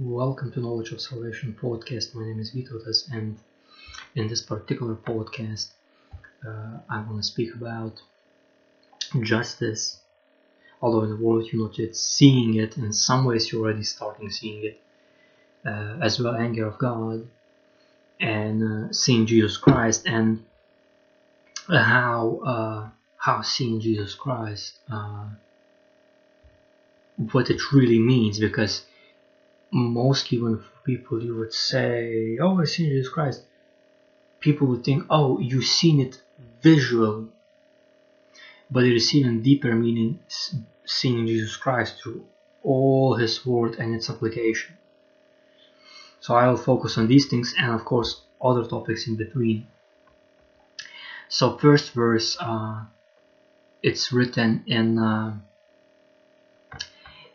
Welcome to Knowledge of Salvation podcast. My name is Vytautas, and in this particular podcast, uh, I want to speak about justice. Although in the world you're not yet seeing it, in some ways you're already starting seeing it, uh, as well anger of God, and uh, seeing Jesus Christ, and how uh, how seeing Jesus Christ, uh, what it really means, because mostly when people you would say, "Oh, I've seen Jesus Christ," people would think, "Oh, you've seen it visually," but it is even deeper meaning seeing Jesus Christ through all His Word and its application. So I will focus on these things and, of course, other topics in between. So first verse, uh, it's written in uh,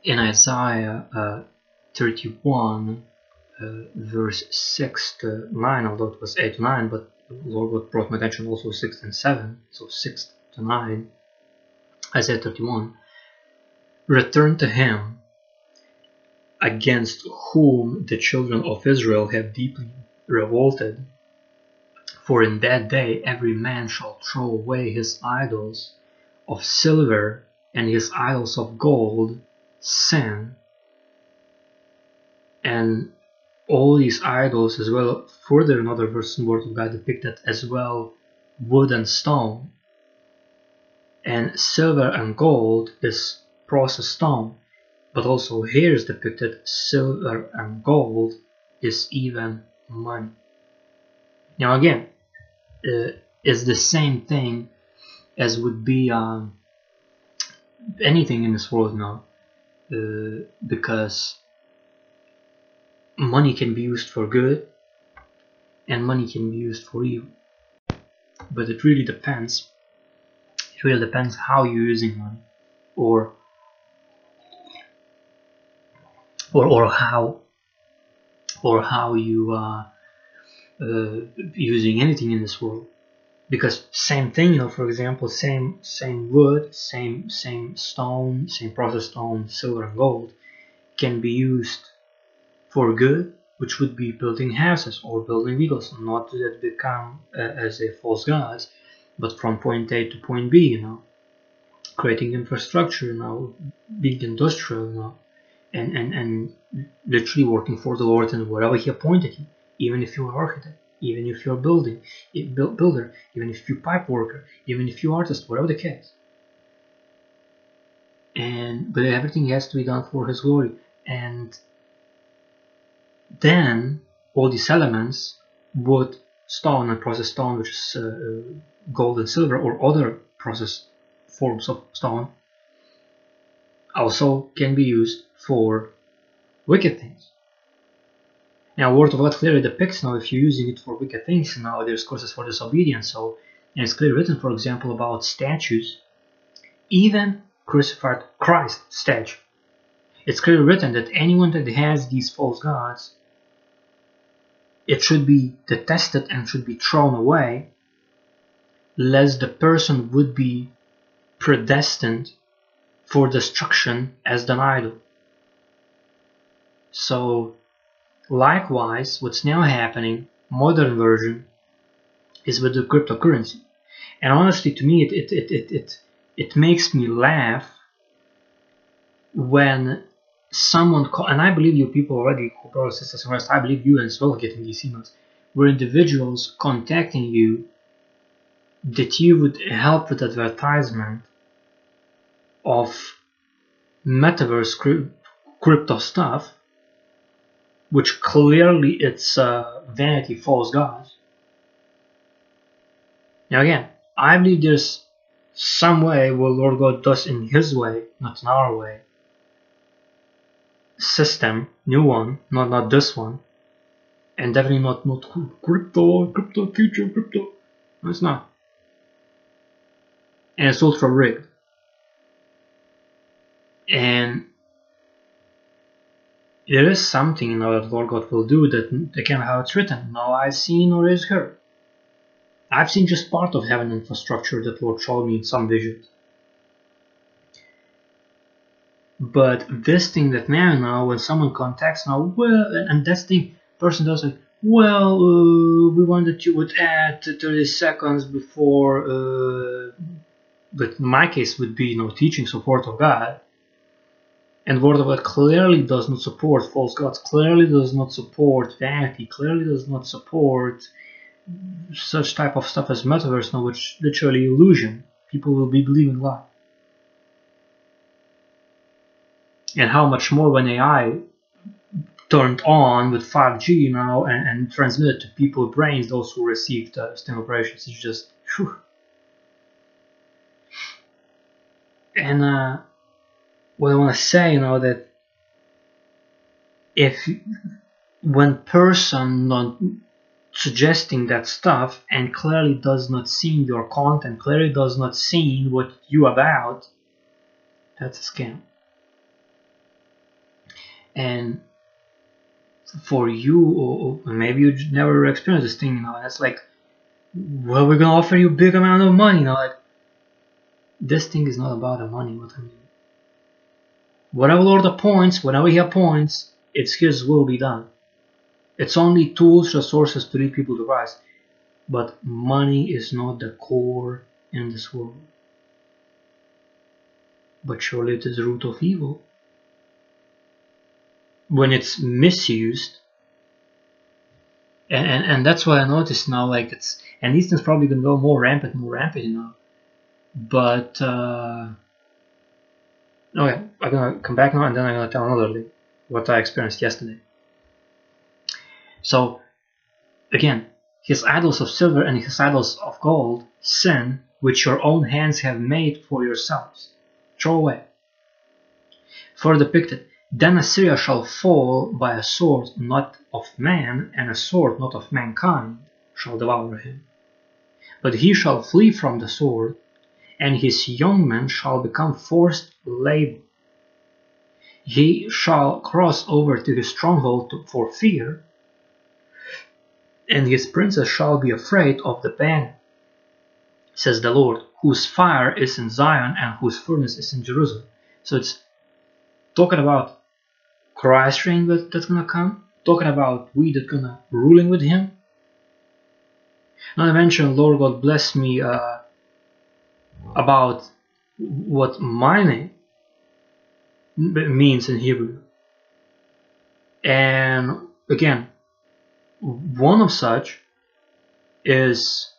in Isaiah. Uh, 31 uh, verse 6 to 9 although it was 8 to 9 but Lord God brought my attention also 6 and 7 so 6 to 9 Isaiah 31 return to him against whom the children of Israel have deeply revolted for in that day every man shall throw away his idols of silver and his idols of gold sin and all these idols as well further another verse in word of god depicted as well wood and stone. And silver and gold is processed stone but also here is depicted silver and gold is even money. Now again uh, it's the same thing as would be um, anything in this world now uh, because money can be used for good and money can be used for evil. But it really depends. It really depends how you're using money or or, or how or how you are uh, using anything in this world because same thing you know for example same same wood same same stone same processed stone silver and gold can be used for good, which would be building houses or building vehicles, not that become uh, as a false gods, but from point A to point B, you know, creating infrastructure, you know, being industrial, you know, and, and, and literally working for the Lord and wherever He appointed you, even if you're an architect, even if you're a building builder, even if you're pipe worker, even if you're artist, whatever the case. And but everything has to be done for His glory, and then all these elements would stone and processed stone, which is uh, uh, gold and silver, or other processed forms of stone, also can be used for wicked things. Now, Word of God clearly depicts now if you're using it for wicked things, now there's causes for disobedience. So, and it's clearly written, for example, about statues, even crucified Christ statue. It's clearly written that anyone that has these false gods it should be detested and should be thrown away, lest the person would be predestined for destruction as an idol. So, likewise, what's now happening, modern version, is with the cryptocurrency. And honestly, to me, it, it, it, it, it, it makes me laugh when someone call, and I believe you people already, brothers and sisters I believe you as well getting these emails, where individuals contacting you that you would help with advertisement of metaverse crypto stuff, which clearly it's uh, vanity, false gods. Now again, I believe there's some way where Lord God does in His way, not in our way, system, new one, not not this one, and definitely not not crypto, crypto future, crypto. No, it's not, and it's ultra rigged, and there is something you know that Lord God will do that again how it's written. Now I've seen or is heard. I've seen just part of heaven infrastructure that Lord showed me in some visions. But this thing that now, now when someone contacts now, well, and, that's the person does it. Well, uh, we wanted you would add 30 seconds before. Uh, but my case would be you know teaching support of God. And Word of God clearly does not support false gods, clearly does not support vanity, clearly does not support such type of stuff as metaverse, now which literally illusion. People will be believing lie. And how much more when AI turned on with 5G now and, and transmitted to people's brains, those who received uh, STEM operations, it's just whew. And uh, what I want to say, you know, that if when person not suggesting that stuff and clearly does not see your content, clearly does not see what you about, that's a scam. And for you, or, or maybe you never experienced this thing, you know, it's like, well, we're gonna offer you a big amount of money, you know, like this thing is not about the money, what I mean. Whatever Lord appoints, whenever He appoints, it's His will be done. It's only tools, resources to lead people to Christ. But money is not the core in this world. But surely it is the root of evil. When it's misused, and, and, and that's what I noticed now, like it's, and these things probably gonna go more rampant, more rampant, you know. But, uh, okay, I'm gonna come back now and then I'm gonna tell another thing, what I experienced yesterday. So, again, his idols of silver and his idols of gold, sin, which your own hands have made for yourselves. Throw away. Further depicted, then Assyria shall fall by a sword not of man, and a sword not of mankind shall devour him. But he shall flee from the sword, and his young men shall become forced labor. He shall cross over to his stronghold for fear, and his princes shall be afraid of the banner, says the Lord, whose fire is in Zion and whose furnace is in Jerusalem. So it's talking about Christ reign that, that's gonna come, talking about we that gonna ruling with him. Not to mention, Lord God bless me uh, about what my name means in Hebrew. And again, one of such is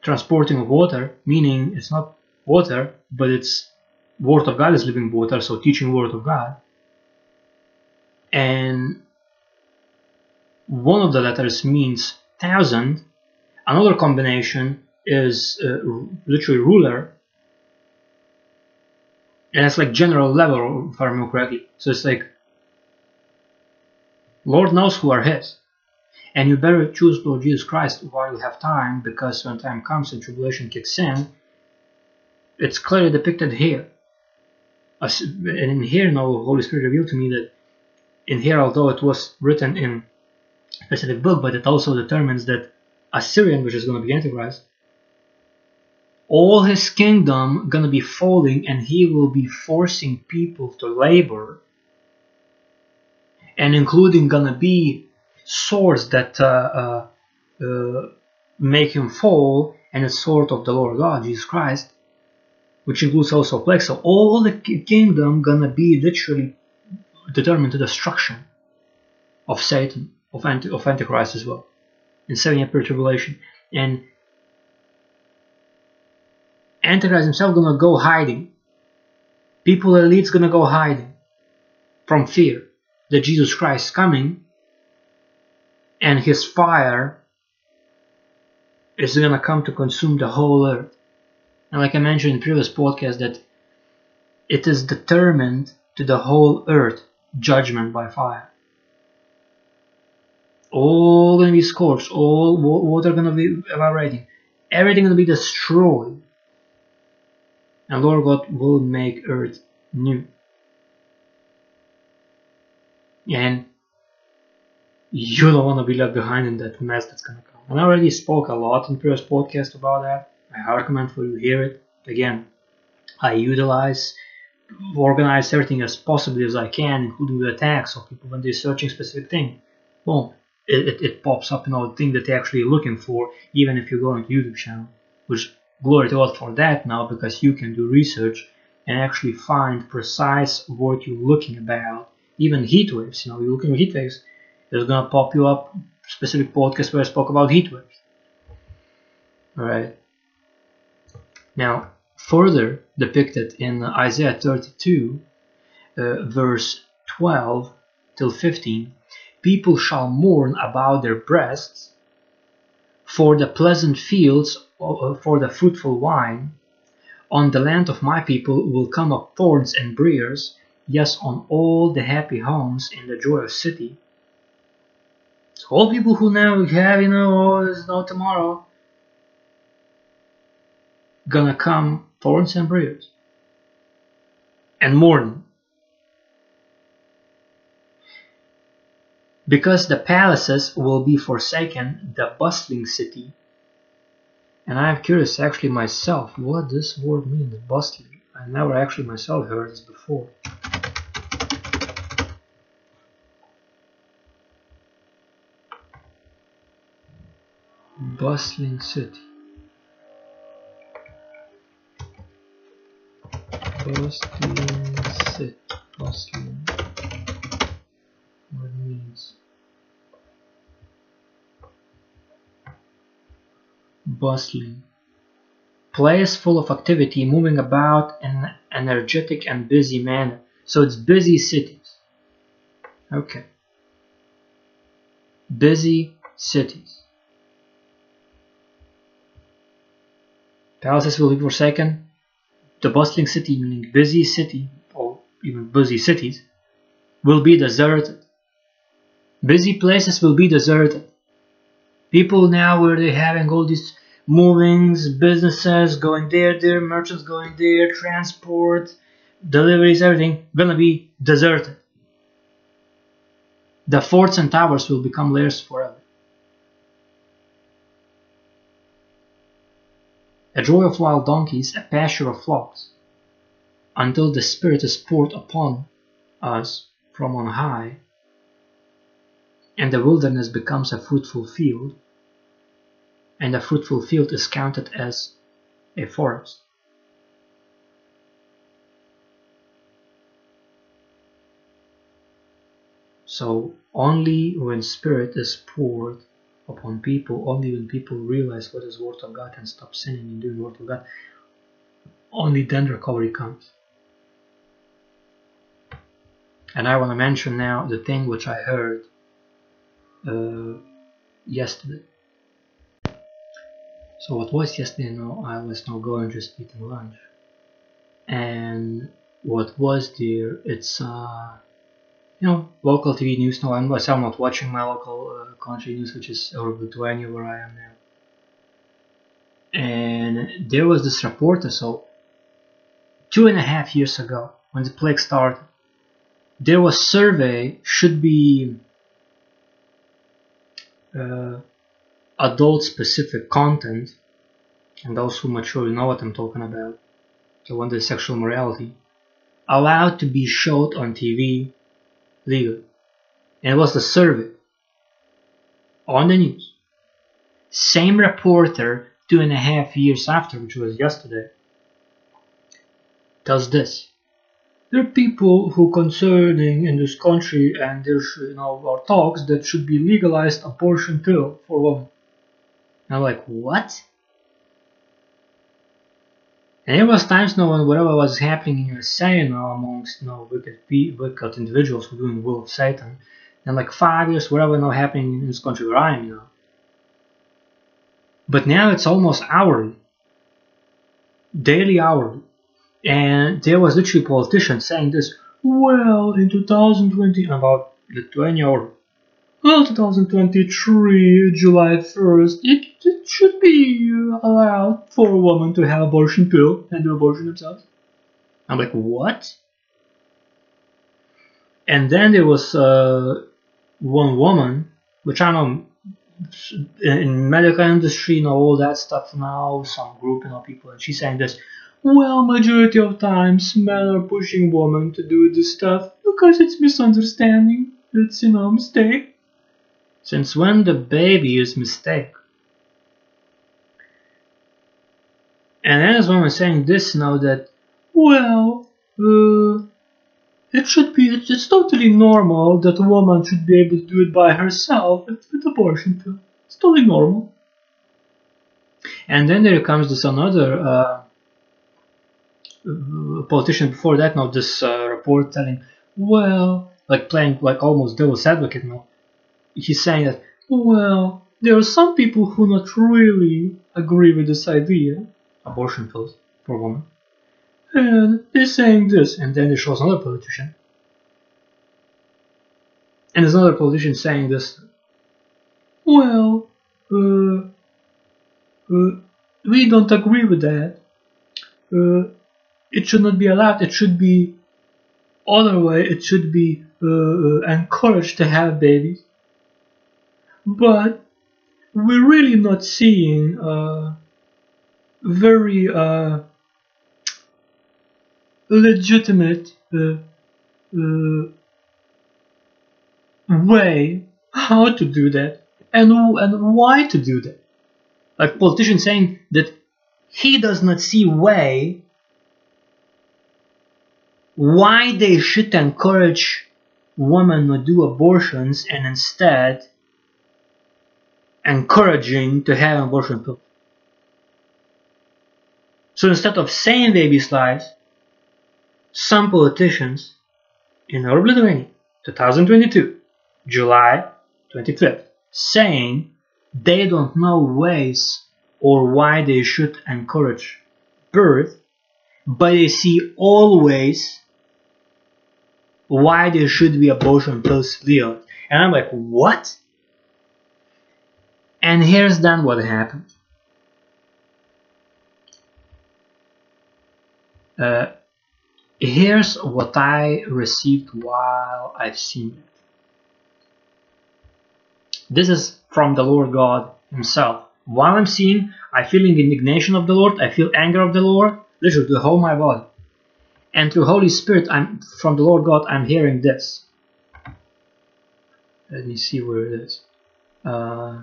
transporting water, meaning it's not water, but it's word of God is living water, so teaching word of God. And one of the letters means thousand. Another combination is uh, literally ruler, and it's like general level, if I remember correctly. So it's like Lord knows who are His. And you better choose Lord Jesus Christ while you have time, because when time comes and tribulation kicks in, it's clearly depicted here. And in here now, Holy Spirit revealed to me that in here, although it was written in a specific book, but it also determines that Assyrian, which is going to be Antichrist, all his kingdom gonna be falling and he will be forcing people to labor and including gonna be swords that uh, uh, uh, make him fall, and a sword of the Lord God, Jesus Christ, which includes also plagues. So all the kingdom gonna be literally determined to destruction of Satan, of, anti, of Antichrist as well, in seven year tribulation. And Antichrist himself gonna go hiding. People elite's gonna go hiding from fear that Jesus Christ is coming and his fire is gonna come to consume the whole earth. And like I mentioned in previous podcast that it is determined to the whole earth judgment by fire. All gonna be scorched, all water gonna be evaporating, everything gonna be destroyed. And Lord God will make earth new. And you don't want to be left behind in that mess that's gonna come. And I already spoke a lot in previous podcast about that. I recommend for you to hear it. Again, I utilize organize everything as possibly as I can, including the tags of people when they're searching specific thing. Well, it, it, it, pops up, you know, the thing that they're actually looking for, even if you go into YouTube channel, which glory to God for that now because you can do research and actually find precise what you're looking about. Even heat waves, you know, you're looking at heat waves, it's gonna pop you up specific podcast where I spoke about heat waves. Alright. Now, further depicted in Isaiah 32, uh, verse 12 till 15, people shall mourn about their breasts for the pleasant fields, uh, for the fruitful wine. On the land of my people will come up thorns and briers, yes, on all the happy homes in the joyous city. So all people who now have, you know, oh, there's no tomorrow, gonna come thorns and briars and mourning because the palaces will be forsaken the bustling city. And i'm curious actually myself what this word means bustling? I never actually myself heard this before. Bustling city bustling. City bustling what means bustling place full of activity moving about in an energetic and busy manner. So it's busy cities. Okay. Busy cities. Palaces will be forsaken the bustling city, meaning busy city, or even busy cities, will be deserted. Busy places will be deserted. People now where they're having all these movings, businesses going there, there, merchants going there, transport, deliveries, everything gonna be deserted. The forts and towers will become layers forever. A joy of wild donkeys, a pasture of flocks, until the Spirit is poured upon us from on high, and the wilderness becomes a fruitful field, and a fruitful field is counted as a forest. So only when Spirit is poured upon people only when people realize what is word of God and stop sinning and doing word of God. Only then recovery comes. And I want to mention now the thing which I heard uh, yesterday. So what was yesterday? No, I was now going just eating lunch, and what was there? It's uh, you know, local TV news No, I'm myself not watching my local uh, country news, which is over Lithuania where I am now. And there was this reporter, so two and a half years ago, when the plague started, there was survey should be uh, adult specific content, and those who mature know what I'm talking about. The one that sexual morality allowed to be showed on TV legally. And it was the survey on the news. Same reporter two and a half years after, which was yesterday, does this. There are people who concerning in this country and there you know are talks that should be legalized abortion pill for women. And I'm like, what? And there was times now when whatever was happening in USA you know, amongst you know, wicked, wicked individuals who doing the will of Satan, and like five years, whatever now happening in this country where I am, you know. But now it's almost hourly, daily hourly, and there was literally politicians saying this. Well, in 2020, about Lithuania or well, 2023, July 1st, it, it should be allowed for a woman to have abortion pill and do abortion themselves. I'm like, what? And then there was uh, one woman, which I know in medical industry, know all that stuff now, some group, know, people, and she's saying this, well, majority of times men are pushing women to do this stuff because it's misunderstanding. It's, you know, mistake. Since when the baby is mistake? And then as woman saying this now that, well, uh, it should be, it's, it's, totally normal that a woman should be able to do it by herself with abortion pill. It's totally normal. And then there comes this another uh, politician before that now this uh, report telling, well, like playing like almost devil's advocate now. He's saying that, well, there are some people who not really agree with this idea, abortion pills for women. And they're saying this, and then it shows another politician. And there's another politician saying this. Well, uh, uh, we don't agree with that. Uh, it should not be allowed. It should be other way. It should be uh, uh, encouraged to have babies. But we're really not seeing a very uh, legitimate uh, uh, way how to do that and and why to do that. Like politician saying that he does not see way why they should encourage women to do abortions and instead encouraging to have abortion pill. So instead of saying babies' lives, some politicians in North Lithuania, 2022, July 25th, saying they don't know ways or why they should encourage birth, but they see always why there should be abortion pills legal. And I'm like, what? And here's then what happened. Uh, here's what I received while I've seen it. This is from the Lord God Himself. While I'm seeing, I feel indignation of the Lord, I feel anger of the Lord, literally the whole my body and through Holy Spirit, I'm from the Lord God, I'm hearing this. Let me see where it is. Uh,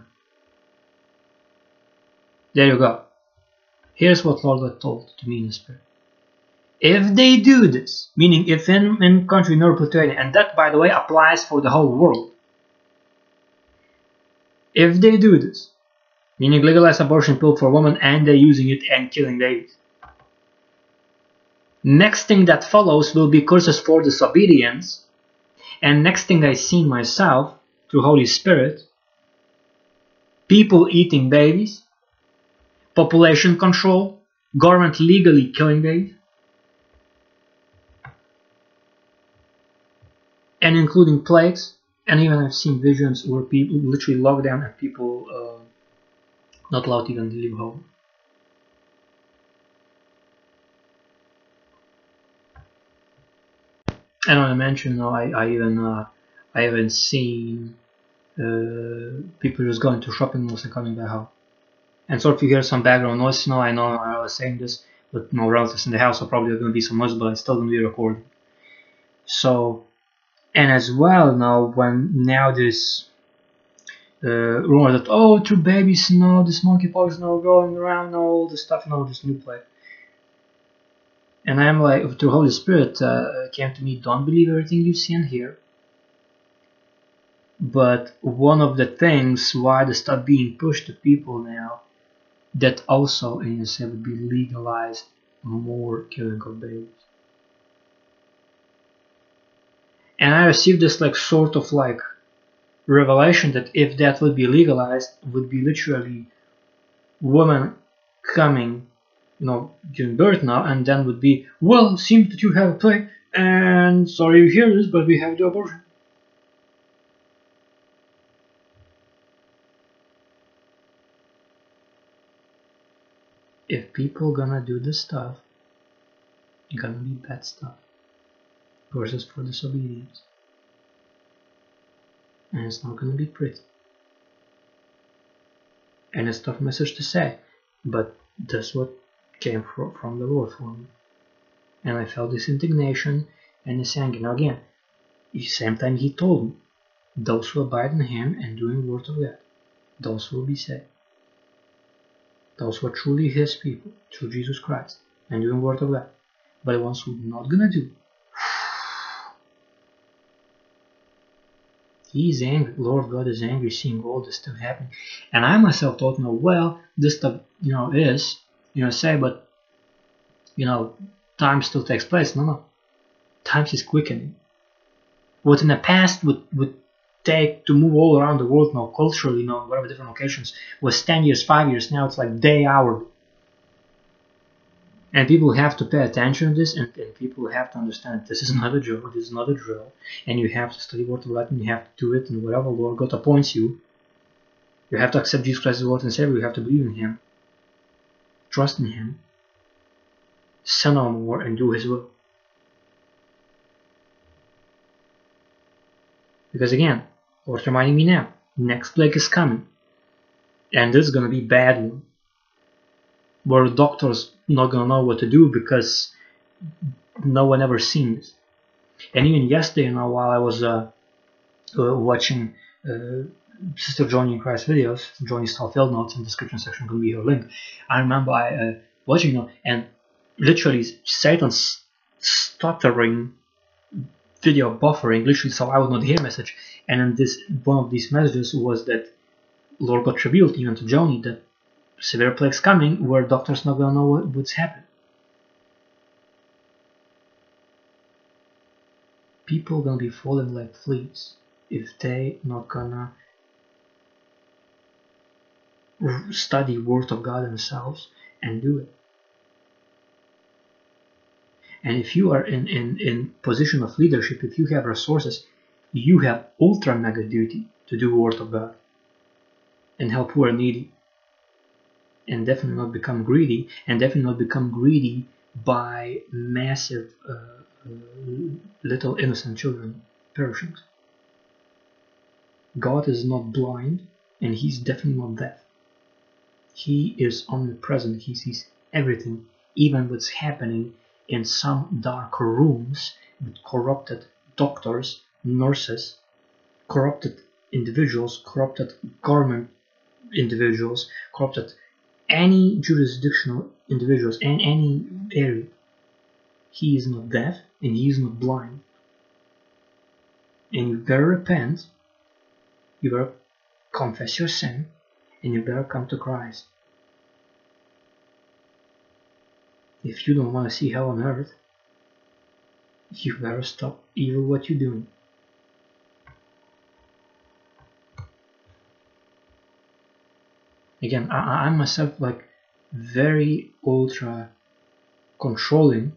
there you go. Here's what Lord God told to me in the Spirit. If they do this, meaning if in, in country North Lithuania, and that by the way applies for the whole world. If they do this, meaning legalize abortion pill for women and they're using it and killing babies, Next thing that follows will be curses for disobedience. And next thing I see myself through Holy Spirit, people eating babies, population control, government legally killing babies, and including plagues. And even I've seen visions where people literally locked down and people uh, not allowed even to leave home. and I mentioned, I, I even uh, I even seen uh, people just going to shopping malls and coming back home. And so if you hear some background noise, no, I know I was saying this, but no relatives in the house, so probably going to be some noise, but it's still to be recording. So, and as well now when now this uh, rumor that oh, two babies, no, this monkey monkeypox, no, going around, no, all this stuff, no, this new plague and I'm like, the Holy Spirit uh, came to me, don't believe everything you see and hear. But one of the things why the stuff being pushed to people now, that also in itself would be legalized more killing of babies. And I received this like sort of like revelation that if that would be legalized, would be literally women coming you know, giving birth now, and then would be, well, seems that you have a plague, and sorry you hear this, but we have the abortion. If people gonna do this stuff, it's gonna be bad stuff. Versus for disobedience. And it's not gonna be pretty. And it's tough message to say, but that's what came from, the Lord for me. And I felt this indignation and this anger. Now again, the same time he told me, those who abide in him and doing the word of God, those will be saved. Those who are truly his people, through Jesus Christ, and doing the word of God. But the ones who are not gonna do, he's angry. Lord God is angry seeing all this stuff happening. And I myself thought, no, well, this stuff, you know, is, you know, say, but, you know, time still takes place. No, no. Time is quickening. What in the past would, would take to move all around the world now, culturally, you know, whatever different locations, was 10 years, 5 years. Now it's like day, hour. And people have to pay attention to this, and, and people have to understand this is not a joke, this is not a drill, and you have to study Word of and you have to do it, and whatever Lord God appoints you, you have to accept Jesus Christ as Lord and Savior, you have to believe in Him, trust in Him, sin no more, and do His will. Because again, Lord's reminding me now, next plague is coming, and this is gonna be bad one where doctors not gonna know what to do because no one ever seen this. And even yesterday, you know, while I was uh, uh, watching uh, Sister Johnny in Christ videos, Johnny style field notes in the description section can be her link. I remember I uh, watching know, and literally Satan's stuttering video buffering, literally, so I would not hear message. And then this one of these messages was that Lord got revealed even to Johnny that severe plagues coming where doctors not gonna know what, what's happening. People gonna be falling like fleas if they not gonna study Word of God themselves and do it. And if you are in, in, in position of leadership, if you have resources, you have ultra mega duty to do Word of God and help poor and needy and definitely not become greedy and definitely not become greedy by massive uh, uh, little innocent children perishing. God is not blind and he's definitely not deaf. He is omnipresent, he sees everything, even what's happening in some dark rooms with corrupted doctors, nurses, corrupted individuals, corrupted government individuals, corrupted any jurisdictional individuals and any area. He is not deaf and he is not blind. And you better repent, you better confess your sin, and you better come to Christ. If you don't want to see hell on earth, you better stop evil what you're doing. Again I, I'm myself like very ultra controlling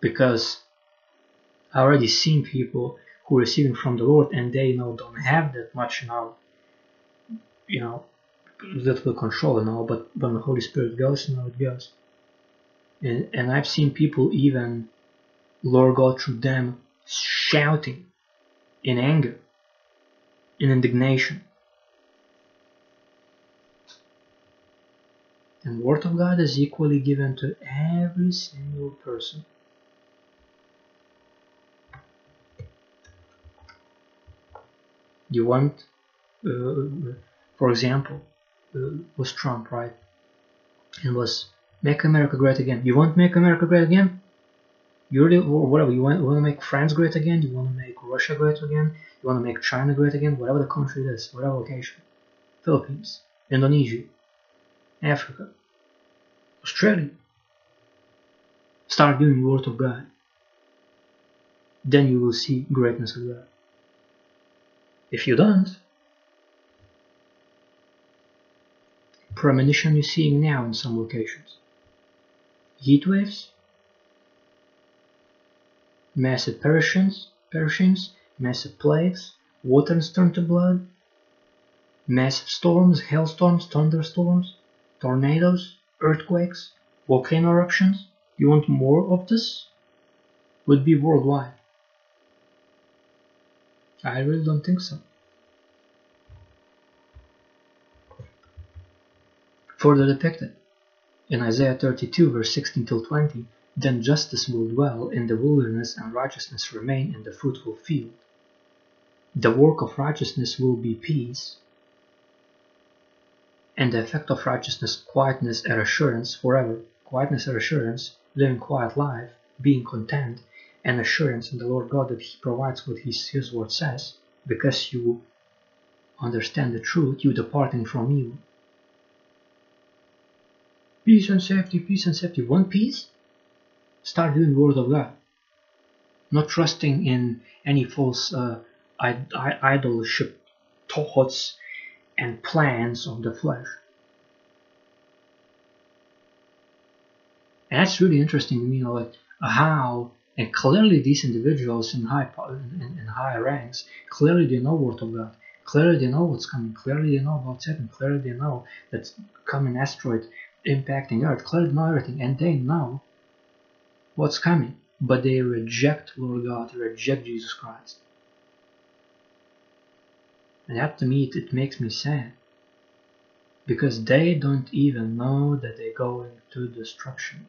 because I already seen people who receiving from the Lord and they you know don't have that much now, you know that will control and all but when the Holy Spirit goes you it goes. And, and I've seen people even Lord God through them shouting in anger in indignation and Word of God is equally given to every single person. You want, uh, for example, uh, was Trump, right? And was make America great again. You want make America great again? You really, whatever, you want, you want to make France great again? You want to make Russia great again? You want to make China great again? Whatever the country is, whatever location. Philippines, Indonesia, Africa, Australia. Start doing the Word of God. Then you will see greatness of God. If you don't, premonition you're seeing now in some locations. Heat waves, massive perishings, perishings, massive plagues, waters turned to blood, massive storms, hailstorms, thunderstorms, tornadoes, earthquakes, volcano eruptions. You want more of this? Would be worldwide. I really don't think so. Further depicted. in Isaiah 32 verse 16 till 20, then justice will dwell in the wilderness and righteousness remain in the fruitful field. The work of righteousness will be peace, and the effect of righteousness, quietness and assurance forever. Quietness and assurance, living quiet life, being content, and assurance in the Lord God that He provides what His, His word says, because you understand the truth, you departing from evil. Peace and safety, peace and safety. One peace? Start doing the Word of God. Not trusting in any false uh, idolship thoughts and plans of the flesh. And that's really interesting to me, you know, like how and clearly these individuals in high in, in high ranks clearly they know word of God. Clearly they know what's coming. Clearly they know about Satan. Clearly they know that's coming asteroid impacting Earth. Clearly they know everything, and they know what's coming. But they reject Lord God. They reject Jesus Christ. And that to me, it, it makes me sad. Because they don't even know that they're going to destruction.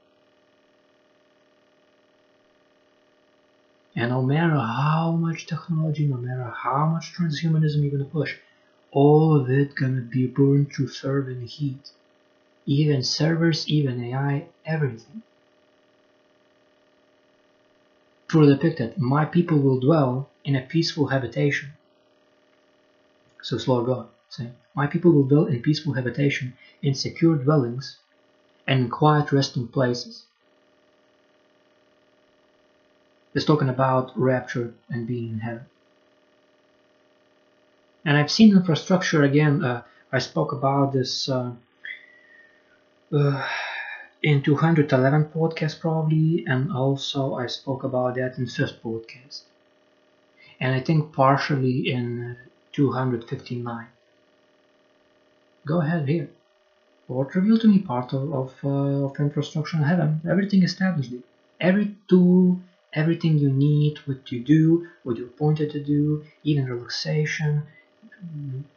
And no matter how much technology, no matter how much transhumanism you're gonna push, all of it gonna be burned to fervent heat. Even servers, even AI, everything. Further depicted, my people will dwell in a peaceful habitation. So Lord God saying, My people will dwell in peaceful habitation, in secure dwellings, and in quiet resting places. It's talking about rapture and being in heaven. And I've seen infrastructure again. Uh, I spoke about this uh, uh, in 211 podcast probably, and also I spoke about that in first podcast, and I think partially in 259. Go ahead here. Lord, reveal to me part of, of, uh, of infrastructure in heaven. Everything established. Every tool, everything you need, what you do, what you're appointed to do, even relaxation,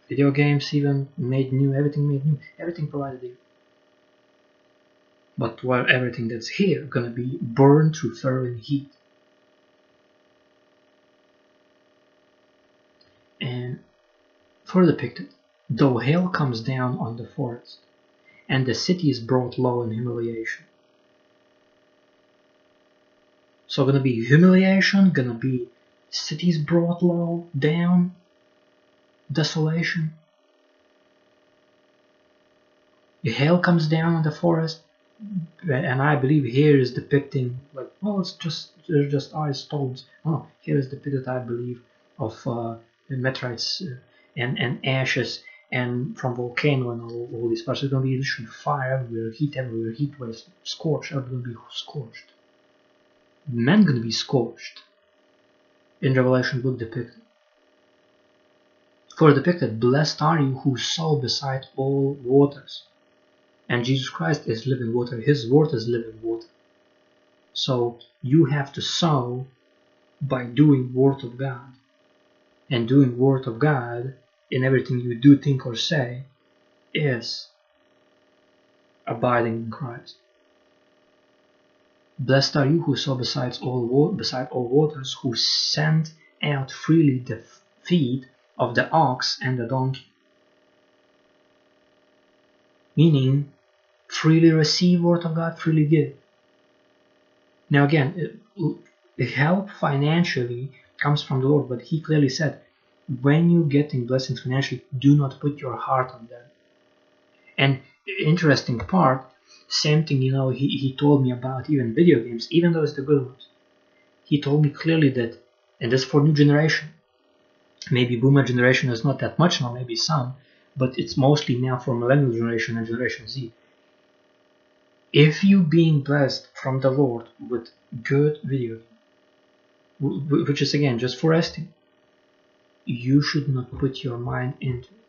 video games even made new, everything made new, everything provided you. But while everything that's here gonna be burned through fervent heat. And further depicted, though hail comes down on the forest, and the city is brought low in humiliation. So gonna be humiliation, gonna be cities brought low, down, desolation. The hail comes down on the forest, and I believe here is depicting like, well, it's just they're just ice stones. Oh, here is depicted, I believe, of uh, meteorites uh, and, and ashes and from volcano and all, all these parts. There's going to be literally fire everywhere, heat everywhere, heat waves, scorched, going to be scorched. Men going to be scorched. In Revelation book depicted. For depicted, blessed are you who sow beside all waters. And Jesus Christ is living water. His word is living water. So you have to sow by doing word of God. And doing word of God in everything you do, think, or say is abiding in Christ. Blessed are you who sow besides all beside all waters, who send out freely the feed of the ox and the donkey. Meaning, freely receive word of God, freely give. Now again, it help financially comes from the Lord, but He clearly said, when you getting blessings financially, do not put your heart on them. And interesting part, same thing, you know, he, he told me about even video games, even though it's the good ones. He told me clearly that, and this for new generation, maybe boomer generation is not that much now, maybe some, but it's mostly now for millennial generation and generation Z. If you being blessed from the Lord with good video, which is again just for resting, you should not put your mind into it.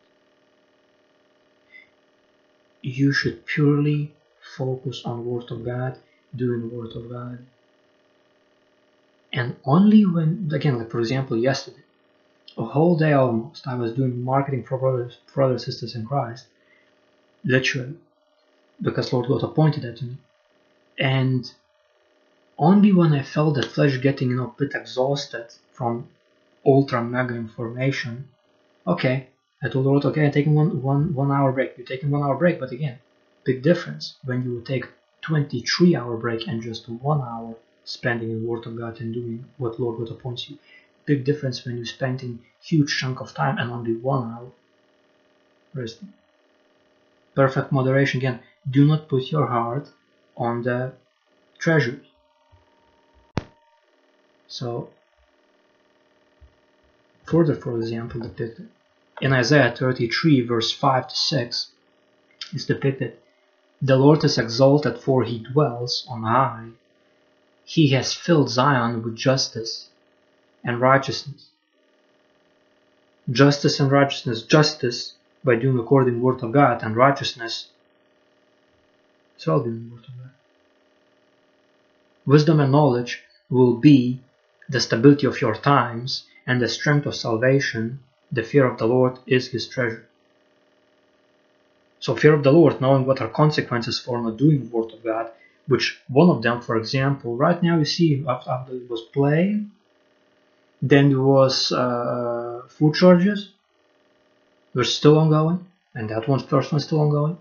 You should purely focus on Word of God, doing Word of God. And only when, again, like for example, yesterday, a whole day almost, I was doing marketing for brothers, brothers sisters in Christ, literally. because Lord God appointed that to me. And only when I felt that flesh getting you know a bit exhausted from ultra mega information, okay, I told Lord, okay, I'm taking one one one hour break. You're taking one hour break, but again, big difference when you take 23 hour break and just one hour spending in Word of God and doing what Lord God appoints you. Big difference when you're spending huge chunk of time and only one hour resting. Perfect moderation again. Do not put your heart on the treasures. So further for example depicted in Isaiah 33 verse 5 to 6 is depicted the Lord is exalted for he dwells on high he has filled Zion with justice and righteousness. Justice and righteousness. Justice by doing according to the word of God, and righteousness well doing the word of God. Wisdom and knowledge will be the stability of your times, and the strength of salvation. The fear of the Lord is his treasure. So fear of the Lord, knowing what are consequences for not doing the word of God, which one of them, for example, right now you see after, it was playing, then there was uh, food charges, were still ongoing, and that one's first one still ongoing,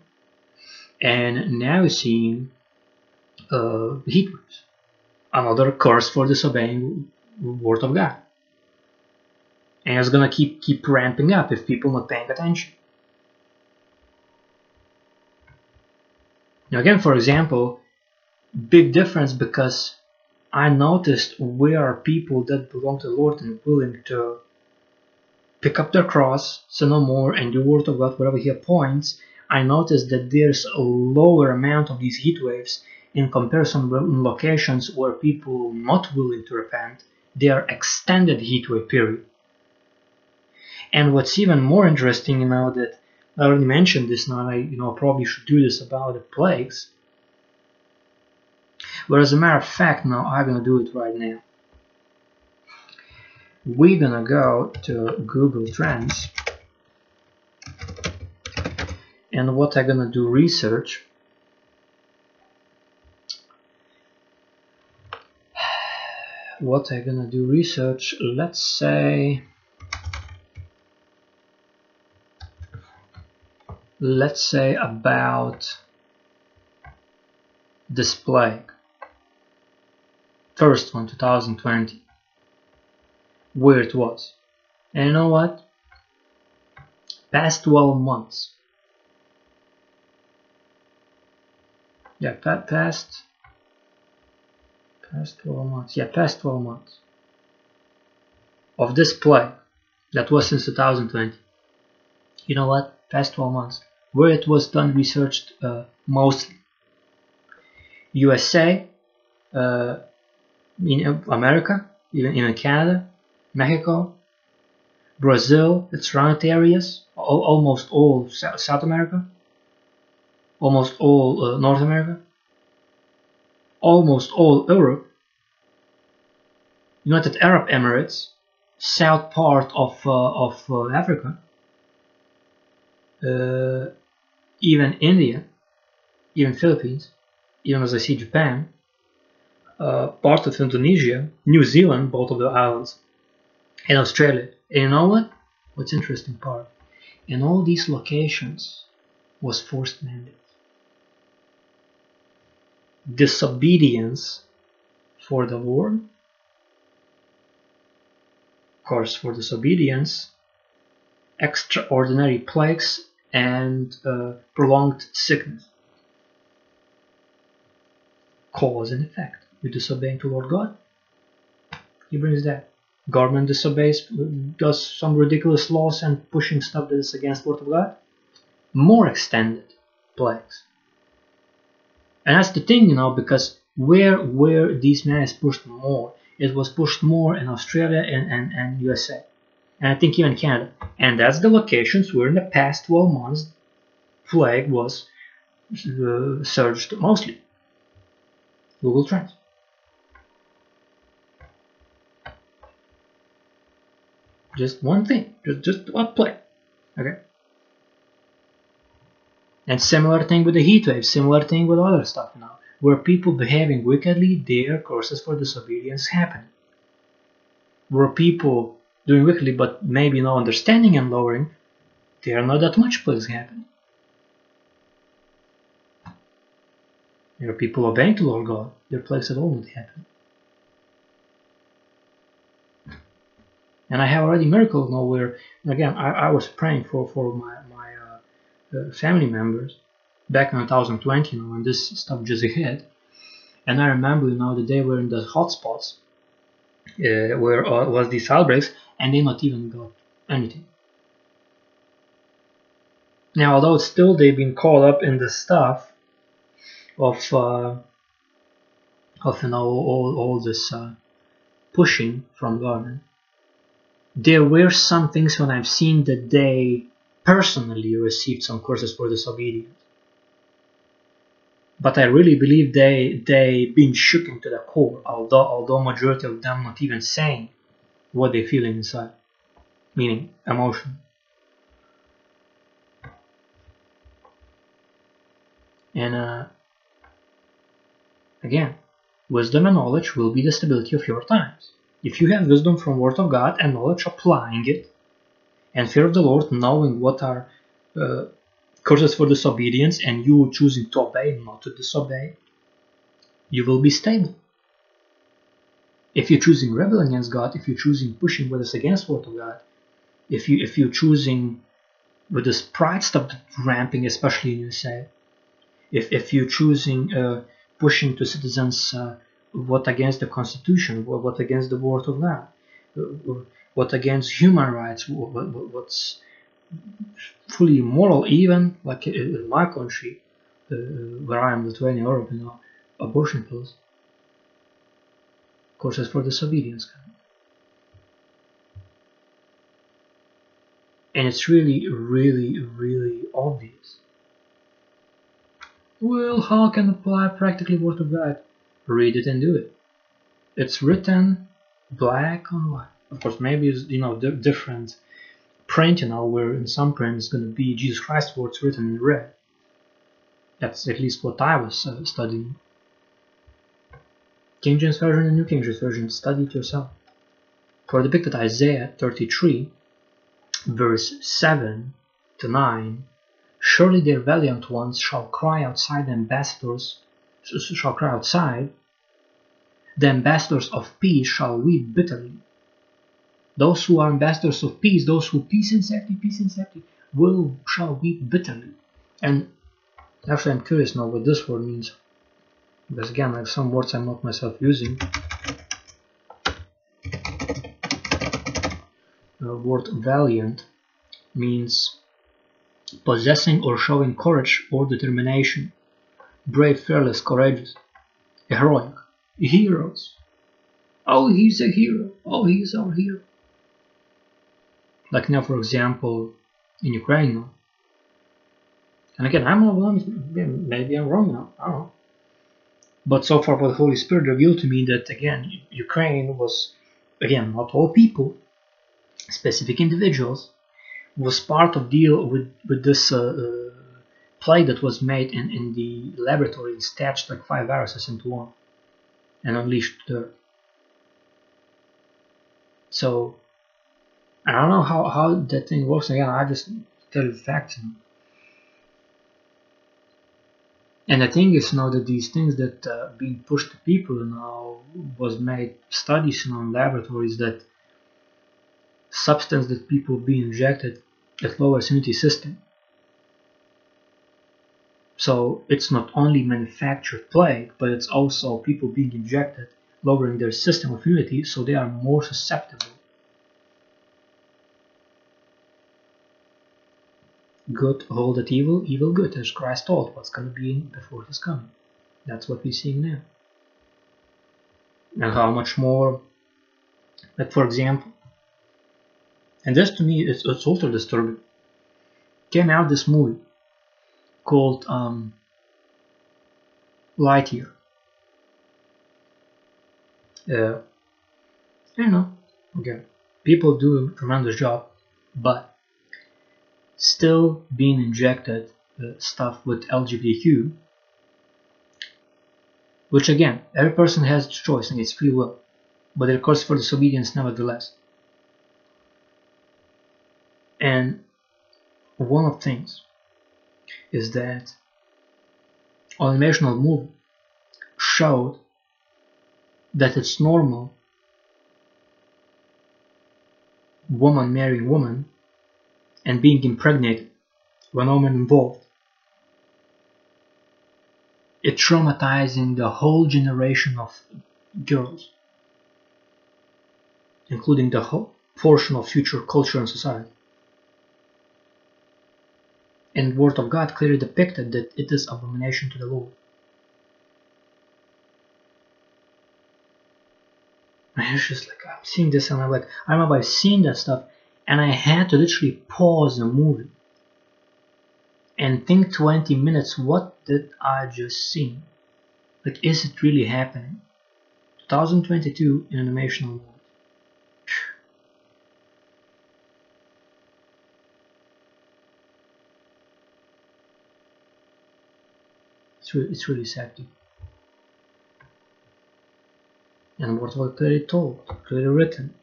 and now you're seeing uh, heat waves, another curse for disobeying word of God, and it's gonna keep keep ramping up if people not paying attention. Now again, for example, big difference because I noticed where are people that belong to the Lord and willing to pick up their cross, sin no more, and do word of God wherever He appoints. I noticed that there's a lower amount of these heat waves in comparison with locations where people not willing to repent. They are extended heatwave period. And what's even more interesting, you know, that I already mentioned this now, I you know probably should do this about the plagues but as a matter of fact, now I'm gonna do it right now. We're gonna go to Google Trends and what I'm gonna do research what I'm gonna do research let's say let's say about display. First one 2020 where it was. And you know what? Past 12 months. Yeah past past 12 months. Yeah past 12 months. Of this play that was since 2020 you know what? Past 12 months. Where it was done researched uh, mostly. USA uh, in America, even in Canada, Mexico, Brazil, its surrounding areas, almost all South America, almost all uh, North America, almost all Europe, United Arab Emirates, south part of, uh, of uh, Africa, uh, even India, even Philippines, even as I see Japan, uh, part of Indonesia, New Zealand, both of the islands, and Australia. And you know what? What's interesting part? In all these locations was forced mandate. Disobedience for the Lord. Of course, for disobedience, extraordinary plagues and uh, prolonged sickness. Cause and effect with disobeying to Lord God. He brings that. Government disobeys, does some ridiculous laws and pushing stuff that is against Word of God. More extended plagues. And that's the thing, you know, because where where these men is pushed more, it was pushed more in Australia and, and, and USA. And I think even Canada. And that's the locations where in the past 12 months plague was uh, surged mostly. Google Trends. Just one thing. Just just one play. Okay. And similar thing with the heat wave, similar thing with other stuff now. where people behaving wickedly, their courses for disobedience happen. Where people doing wickedly but maybe no understanding and lowering, there are not that much plagues happening. There are people obeying to Lord God, their plagues at all not happen. And I have already miracles now where, again, I, I was praying for, for my, family members back in 2020, you know, when this stuff just hit. And I remember, you know, that they were in the hotspots uh, where uh, was these outbreaks, and they not even got anything. Now, although still they've been caught up in the stuff of uh, of you know all, all this uh, pushing from government, there were some things when I've seen that they personally received some courses for disobedience. But I really believe they they been shook into the core, although although majority of them not even saying what they feel inside, meaning emotion. And uh, again, wisdom and knowledge will be the stability of your times. If you have wisdom from Word of God and knowledge applying it, and fear of the Lord, knowing what are uh, curses for disobedience, and you choosing to obey, not to disobey, you will be stable. If you're choosing rebel against God, if you're choosing pushing with us against Word of God, if you if you're choosing with this pride stuff ramping, especially in USA, if if you're choosing uh, pushing to citizens uh, what against the Constitution, what against the Word of God, what against human rights, what's fully immoral, even like in my country, uh, where I am, Lithuania, Europe, you know, abortion pills. Courses for disobedience. And it's really, really, really obvious. Well, how can apply practically Word of God? read it and do it. It's written black on white. Of course, maybe you know different print, you know, where in some print it's going to be Jesus Christ words written in red. That's at least what I was uh, studying. King James Version and New King James Version, study it yourself. For depicted Isaiah 33, verse 7 to 9, Surely their valiant ones shall cry outside ambassadors shall cry outside, the ambassadors of peace shall weep bitterly. Those who are ambassadors of peace, those who peace and safety, peace and safety, will shall weep bitterly. And actually, I'm curious now what this word means, because again, have some words I'm not myself using. The word valiant means possessing or showing courage or determination brave, fearless, courageous, heroic, heroes. Oh, he's a hero. Oh, he's our hero. Like now, for example, in Ukraine. And again, I'm not maybe I'm wrong now. I don't know. But so far, what the Holy Spirit revealed to me that again, Ukraine was again not all people, specific individuals, was part of deal with with this uh, uh, plague that was made in, in the laboratory staged like five viruses into one and unleashed the so I don't know how, how that thing works again I just tell the facts and the thing is now that these things that uh, being pushed to people now was made studies in laboratories that substance that people be injected that lowers immunity system so it's not only manufactured plague, but it's also people being injected, lowering their system of immunity so they are more susceptible. Good hold at evil, evil good, as Christ told what's going to be before his coming. That's what we're seeing now. And how much more, like for example, and this to me it's, it's also disturbing. Came out this movie called um, Lightyear. Uh, I know, okay, people do a tremendous job, but still being injected uh, stuff with LGBTQ, which again, every person has choice and it's free will, but it calls for disobedience nevertheless. And one of things is that animational movie showed that it's normal woman marrying woman and being impregnated when woman involved it traumatizing the whole generation of girls including the whole portion of future culture and society. And word of god clearly depicted that it is abomination to the lord. I was just like, I'm seeing this and I'm like, I remember I've seen that stuff and I had to literally pause the movie and think 20 minutes, what did I just see? Like, is it really happening? 2022 in animation world. It's really, it's really sad. Dude. and what was clearly told, clearly written.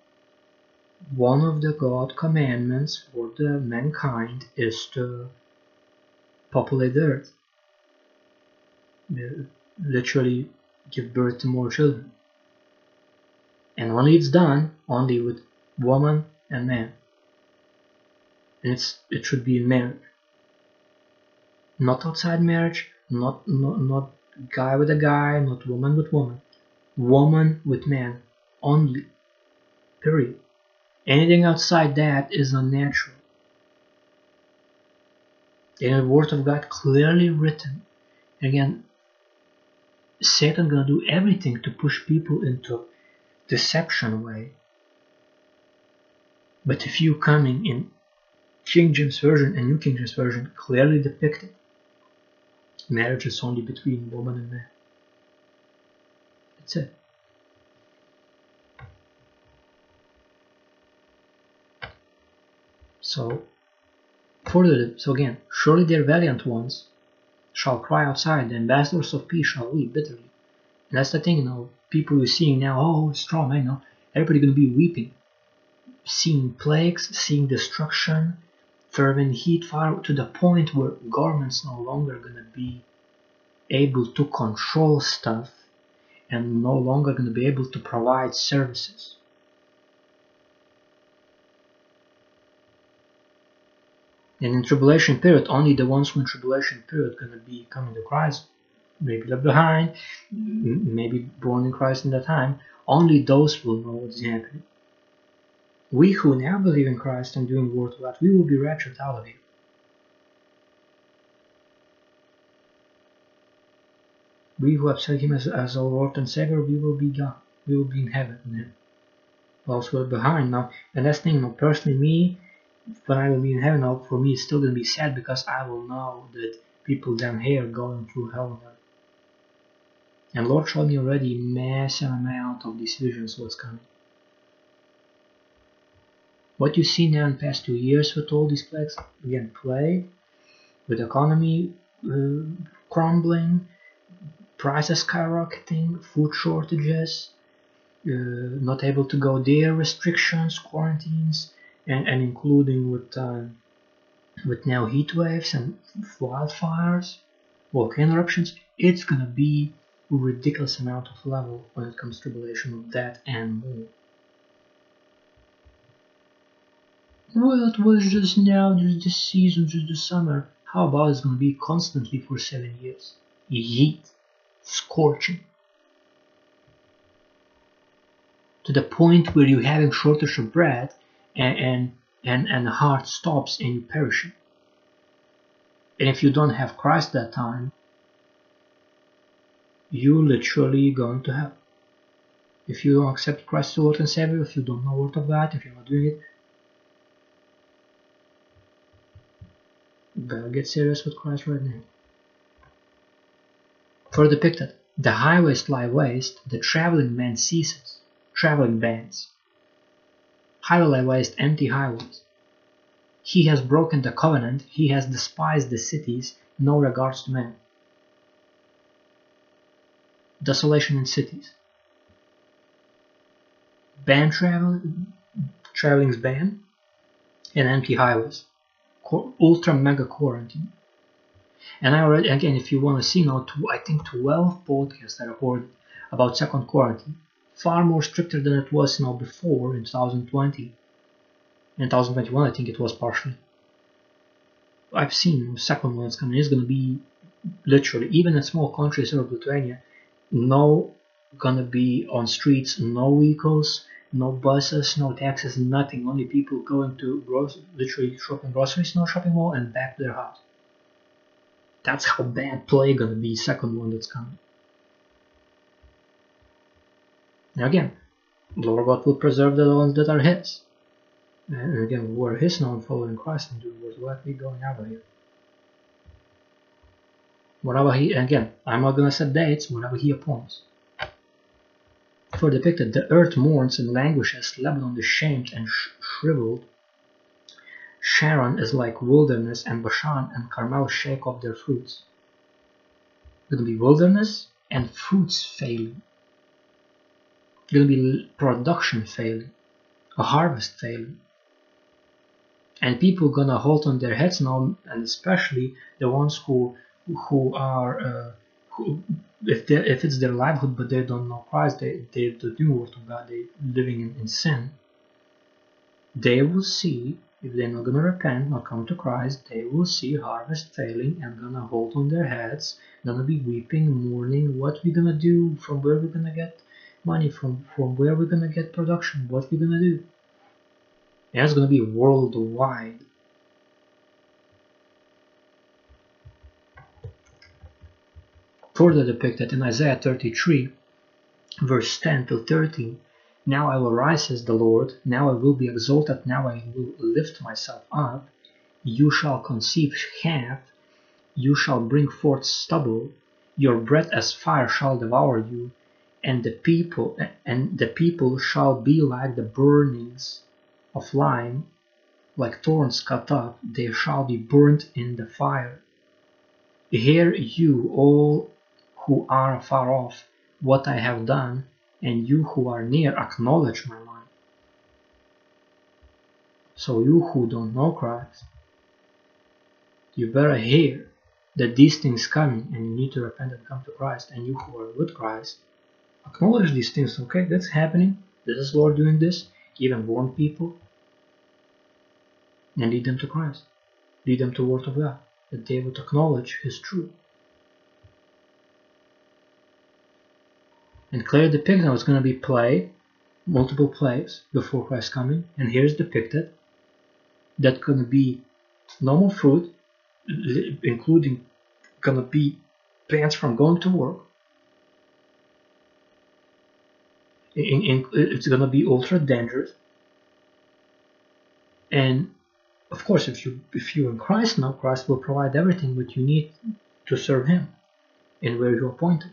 One of the God commandments for the mankind is to populate the earth. Literally give birth to more children. And only it's done only with woman and man. And it's it should be in marriage. Not outside marriage, not not not guy with a guy, not woman with woman woman with man only. Period. Anything outside that is unnatural. In the Word of God clearly written. Again, Satan gonna do everything to push people into deception way. But if you coming in King James Version and New King James Version clearly depicted, marriage is only between woman and man. That's it. So, further, so again, surely their valiant ones shall cry outside, the ambassadors of peace shall weep bitterly. And that's the thing, you know, people you're seeing now, oh, strong, man, you know, everybody gonna be weeping. Seeing plagues, seeing destruction, fervent heat fire to the point where governments no longer gonna be able to control stuff and no longer to be able to provide services. And in tribulation period, only the ones who in tribulation period to be coming to Christ, maybe left behind, maybe born in Christ in that time, only those will know what's happening. We who now believe in Christ and doing word of God, we will be raptured out of here. We who accept him as, as our Lord and Savior, we will be gone. We will be in heaven him. Those who are behind now, and that's thing, personally, me, when I will be in heaven, for me, it's still gonna be sad because I will know that people down here are going through hell and And Lord showed me already massive amount of these visions what's coming. What you see now in past two years with all these plagues, again, plague, with economy uh, crumbling, prices skyrocketing, food shortages, uh, not able to go there, restrictions, quarantines, and, and including with um, with now heat waves and wildfires, volcano eruptions, it's gonna be a ridiculous amount of level when it comes to tribulation of that and more. Well, it was just now, just this season, just the summer. How about it's gonna be constantly for seven years? Heat scorching to the point where you're having shortage of bread and and and, heart stops and you perishing. And if you don't have Christ that time, you literally going to hell. If you don't accept Christ as Lord and Savior, if you don't know Word of God, if you're not doing it, better get serious with Christ right now. For depicted, the highways lie waste, the traveling man ceases, traveling bands. Highway waste, empty highways. He has broken the covenant, he has despised the cities, no regards to man. Desolation in cities. Ban travel, traveling's ban, and empty highways. Ultra mega quarantine. And I already, again, if you want to see now, I think 12 podcasts I recorded about second quarantine. Far more stricter than it was now before in 2020. In 2021, I think it was partially. I've seen second one that's coming is going to be literally, even in small countries like Lithuania, no gonna be on streets, no vehicles, no buses, no taxis, nothing. Only people going to grocery, literally shopping groceries, no shopping mall, and back to their house. That's how bad play gonna be. Second one that's coming. Now again, the Lord God will preserve the ones that are His. And again, we're His now and following Christ and doing what we going over here. Whatever He again, I'm not gonna set dates. whenever He appoints. For depicted, the earth mourns and languishes, Lebanon is shamed and sh shriveled. Sharon is like wilderness, and Bashan and Carmel shake off their fruits. It'll be wilderness and fruits failing. It'll be production failing, a harvest failing. And people gonna hold on their heads now, and especially the ones who who are uh, who, if they if it's their livelihood but they don't know Christ, they they the new word of God, they living in, in sin. They will see if they're not gonna repent, not come to Christ, they will see harvest failing and gonna hold on their heads, gonna be weeping, mourning, what we gonna do, from where we're gonna get money from, from where we're gonna get production, what we're gonna do. And it's gonna be worldwide. Further depicted in Isaiah 33, verse 10 to 13, now I will rise, says the Lord, now I will be exalted, now I will lift myself up. You shall conceive chaff, you shall bring forth stubble, your breath as fire shall devour you, and the people and the people shall be like the burnings of lime, like thorns cut up, they shall be burnt in the fire. Hear you all who are far off what I have done and you who are near acknowledge my mind. So you who don't know Christ, you better hear that these things coming and you need to repent and come to Christ and you who are with Christ, acknowledge these things, okay, that's happening, this is Lord doing this, even warn people. And lead them to Christ, lead them to Word of God, that they would acknowledge His truth. And clearly depicted now it's going to be play, multiple plays before Christ coming, and here's depicted that going to be normal fruit, including going to be bans from going to work. In, in, it's going to be ultra dangerous. And of course, if you if you're in Christ now, Christ will provide everything what you need to serve Him, and where you're appointed.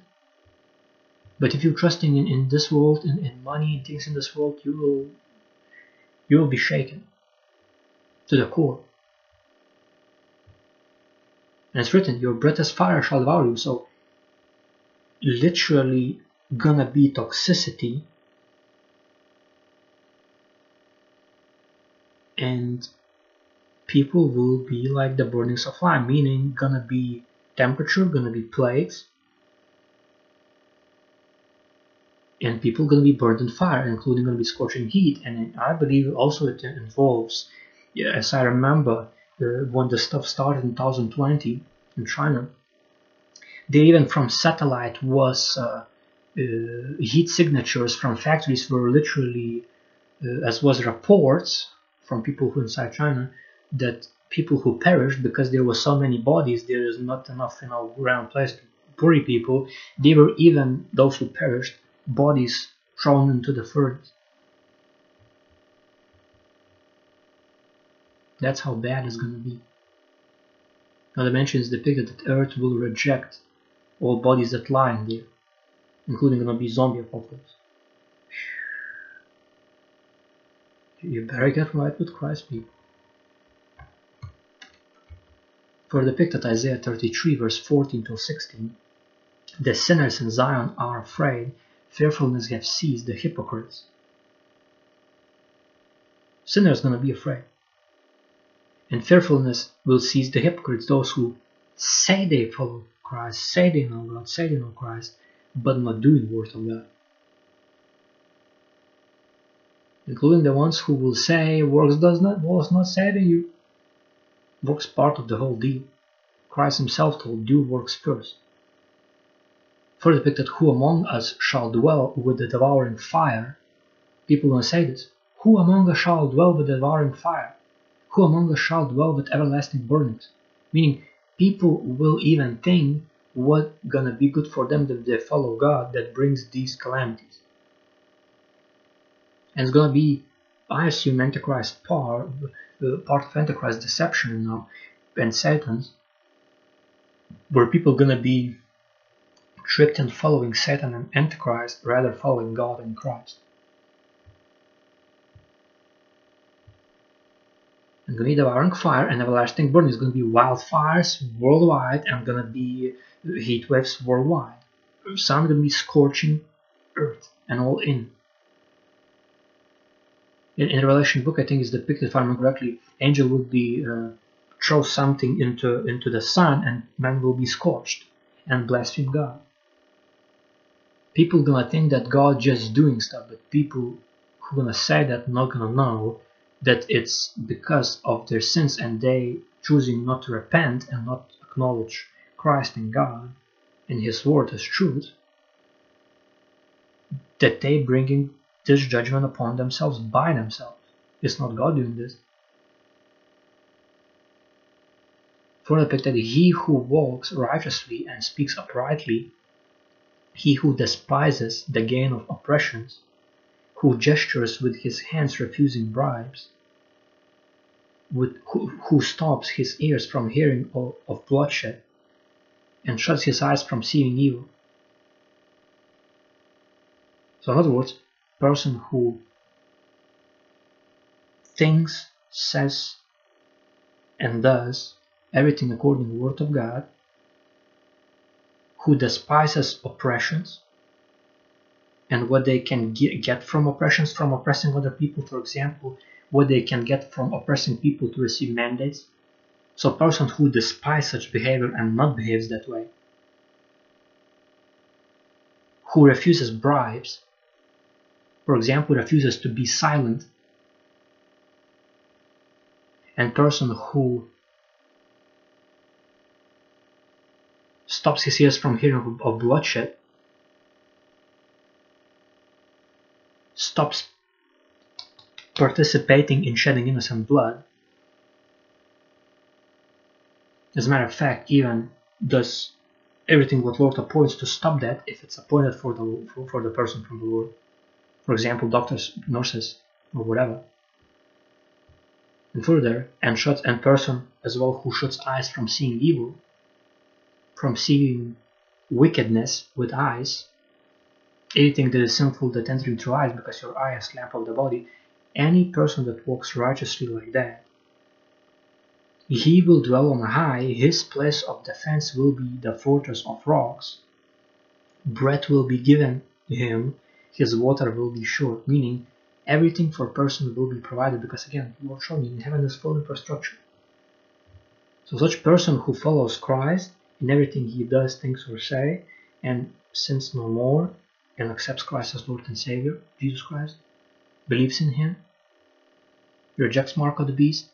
But if you're trusting in, in this world, in, in money and things in this world, you will you will be shaken to the core. And it's written, your breath as fire shall devour you. So literally gonna be toxicity and people will be like the burnings of lime, meaning gonna be temperature, gonna be plagues, and people to be burned in fire, including to be scorching heat. And I believe also it involves, as I remember, uh, when the stuff started in 2020 in China, they even from satellite was uh, heat signatures from factories were literally, uh, as was reports from people who inside China, that people who perished because there were so many bodies, there is not enough you know ground place to bury people. They were even those who perished bodies thrown into the furnace. That's how bad it's to be. Now the mention is depicted that Earth will reject all bodies that lie in there, including to be zombie apocalypse. You better get right with Christ, people. For depicted Isaiah 33 verse 14 to 16, the sinners in Zion are afraid, fearfulness have seized the hypocrites. Sinners gonna be afraid. And fearfulness will seize the hypocrites, those who say they follow Christ, say they know God, say they know Christ, but not doing work of God. Including the ones who will say works does not was not saving you. Works part of the whole deal. Christ himself told do works first. Further depicted who among us shall dwell with the devouring fire. People don't say this. Who among us shall dwell with the devouring fire? Who among us shall dwell with everlasting burnings? Meaning people will even think what gonna be good for them that they follow God that brings these calamities. And it's gonna be, I assume, Antichrist part, uh, part of Antichrist deception you know, and Satan's, where people gonna be tricked in following Satan and Antichrist rather following God and Christ. and gonna be devouring fire and everlasting burn. It's gonna be wildfires worldwide and gonna be heat waves worldwide. Be scorching earth and all in. In, in Revelation book, I think it's depicted, if I remember correctly, angel would be uh, throw something into into the sun and man will be scorched and blaspheme God. People gonna think that God just doing stuff, but people who gonna say that not gonna know that it's because of their sins and they choosing not to repent and not acknowledge Christ and God and His word as truth, that they bringing this judgment upon themselves by themselves. It's not God doing this. For the fact that he who walks righteously and speaks uprightly, he who despises the gain of oppressions, who gestures with his hands refusing bribes, with, who, who stops his ears from hearing of, of bloodshed, and shuts his eyes from seeing evil. So in other words, person who thinks, says, and does everything according to the word of God, who despises oppressions and what they can get from oppressions from oppressing other people, for example, what they can get from oppressing people to receive mandates. So a person who despises such behavior and not behaves that way, who refuses bribes, for example, refuses to be silent, and person who stops his ears from hearing of bloodshed, stops participating in shedding innocent blood. As a matter of fact, even does everything what Lord appoints to stop that if it's appointed for the for, for the person from the Lord. For example, doctors, nurses, or whatever. And further, and shuts and person as well who shuts eyes from seeing evil, from seeing wickedness with eyes, anything that is sinful that entering through eyes because your eye is lamp of the body, any person that walks righteously like that, he will dwell on high, his place of defense will be the fortress of rocks. Bread will be given him, his water will be sure, meaning everything for person will be provided because again, Lord showed me in heaven is full infrastructure. So such person who follows Christ in everything he does, thinks or say, and sins no more, and accepts Christ as Lord and Savior, Jesus Christ, believes in him, rejects mark of the beast,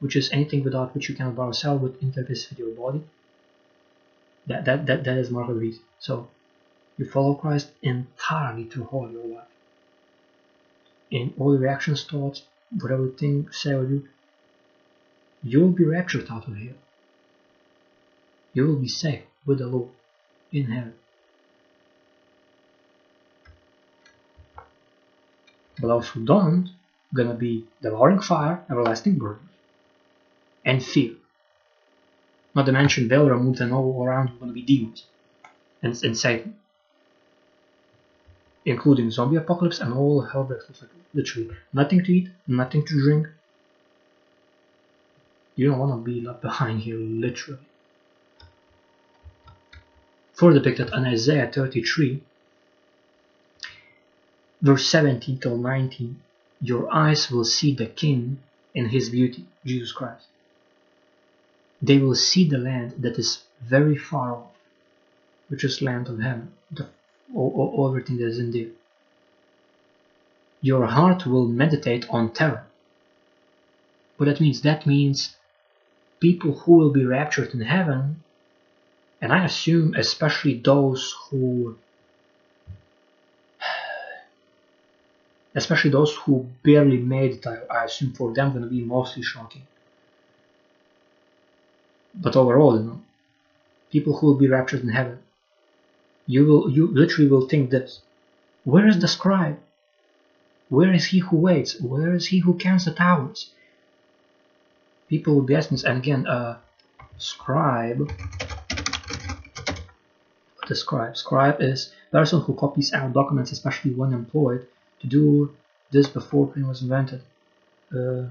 which is anything without which you cannot borrow sell with interface with your body. That, that, that, that is the. So you follow Christ entirely through all your life. In all your reactions, thoughts, whatever you think, say or do, you will be raptured out of here. You will be safe with the Lord in heaven. But those who don't, gonna be devouring fire, everlasting burn, and fear. Not to mention Baal removed and all around gonna be demons and, and Satan. Including zombie apocalypse and all hell breaks loose. Like literally nothing to eat, nothing to drink. You don't want to be left behind here, literally. Further depicted in Isaiah 33, verse 17 till 19, your eyes will see the King in his beauty, Jesus Christ. They will see the land that is very far off, which is land of heaven, the, all, all, everything that is in there. Your heart will meditate on terror. What that means? That means people who will be raptured in heaven, and I assume especially those who especially those who barely made it, I, assume for them to be mostly shocking. But overall, you know, people who will be raptured in heaven, you will, you literally will think this: Where is the scribe? Where is he who waits? Where is he who counts the towers? People will be asking this, and again, uh, scribe. The scribe. Scribe is person who copies out documents, especially when employed to do this before printing was invented. Uh,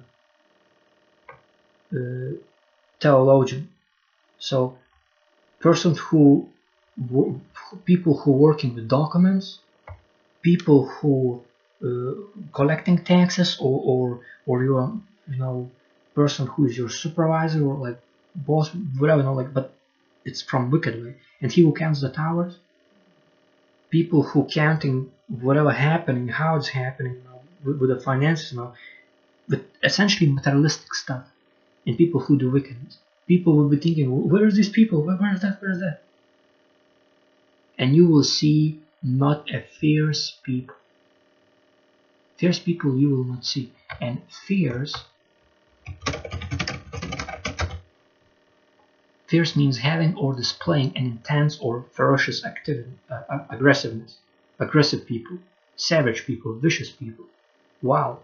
uh, theologian. So, person who people who working with documents, people who uh, collecting taxes, or or or you you know person who is your supervisor or like boss, whatever. You know, like but it's from wicked way, and he who counts the towers. People who counting whatever happening, how it's happening, you know, with, with, the finances, you know, but essentially materialistic stuff. And people who do wickedness, people will be thinking, where are these people? Where, where is that? Where is that? And you will see not a fierce people. Fierce people you will not see, and fierce. Fierce means having or displaying an intense or ferocious activity, uh, aggressiveness aggressive people, savage people, vicious people, wild,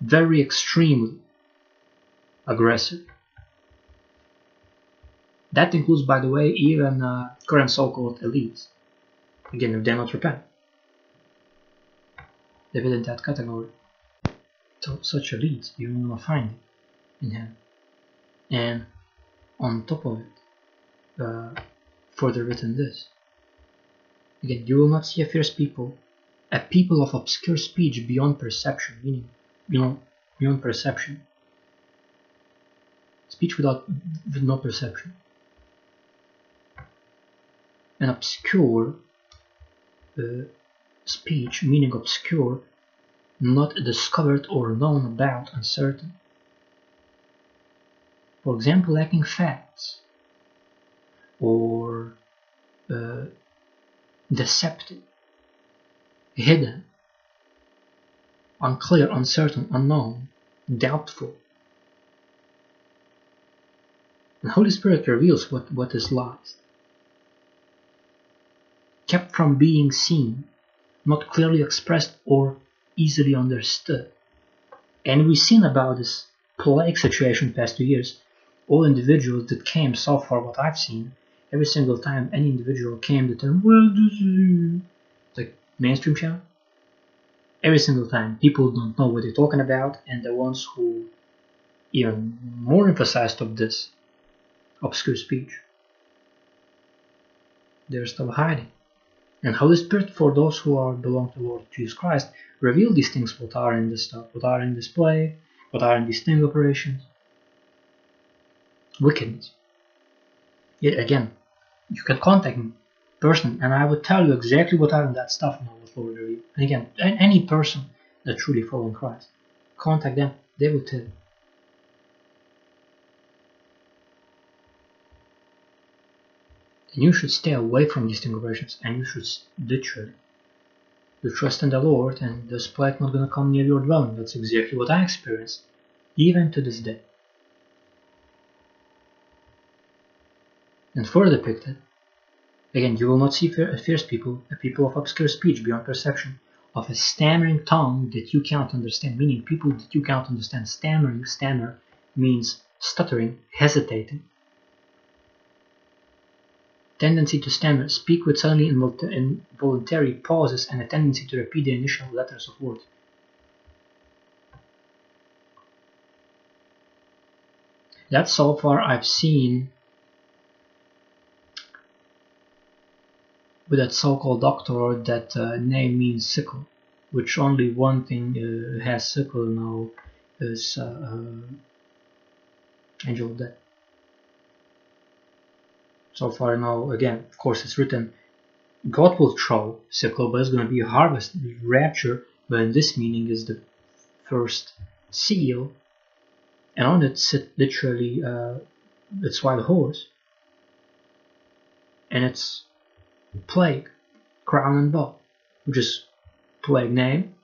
very extremely aggressive. That includes, by the way, even uh, current so-called elites. Again, if they not repent, they fit in that category. So such elites, you will not find in him. And on top of it, uh, further written this. Again, you will not see a fierce people, a people of obscure speech beyond perception, meaning, know, beyond perception. Speech without with no perception. An obscure uh, speech, meaning obscure, not discovered or known about, uncertain. For example, lacking facts, or uh, deceptive, hidden, unclear, uncertain, unknown, doubtful. The Holy Spirit reveals what, what is lost, kept from being seen, not clearly expressed or easily understood. And we've seen about this plague situation past two years. All individuals that came so far, what I've seen, every single time any individual came to them, well, this is uh, like mainstream channel. Every single time, people don't know what they're talking about, and the ones who even more emphasized of this obscure speech, they're still hiding. And Holy Spirit, for those who are belong to Lord Jesus Christ, reveal these things what are in this stuff, what are in display, what are in these sting operations. Wickedness. Yet again, you can contact me person and I would tell you exactly what are in that stuff now with Lord Review. And again, any person that truly following Christ, contact them, they will tell you. And you should stay away from these conversions and you should literally you trust in the Lord and this plague not gonna come near your dwelling. That's exactly what I experienced, even to this day. And further depicted, again, you will not see fierce people, a people of obscure speech beyond perception, of a stammering tongue that you cannot understand, meaning people that you cannot understand. Stammering, stammer, means stuttering, hesitating. Tendency to stammer, speak with suddenly involuntary pauses and a tendency to repeat the initial letters of words. That so far I've seen with that so-called doctor that uh, name means sickle, which only one thing uh, has sickle now is uh, uh, Angel Death. So far now, again, of course it's written God will throw sickle, but it's going to be a harvest, rapture, when this meaning is the first seal, and on it sit literally uh, its wild horse, and it's plague, crown and bow, which is plague name,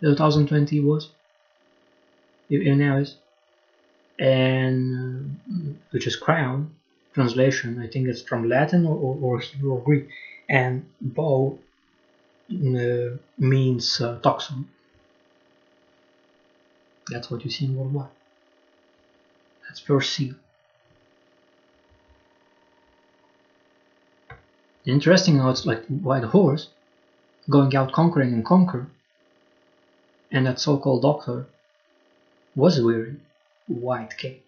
the 2020 was, even now is, and uh, which is crown translation. I think it's from Latin or, or, Hebrew or Greek and bow uh, means uh, toxin. That's what you see in World War. That's first seal. Interesting how it's like white horse going out conquering and conquer, and that so-called doctor was wearing white cape.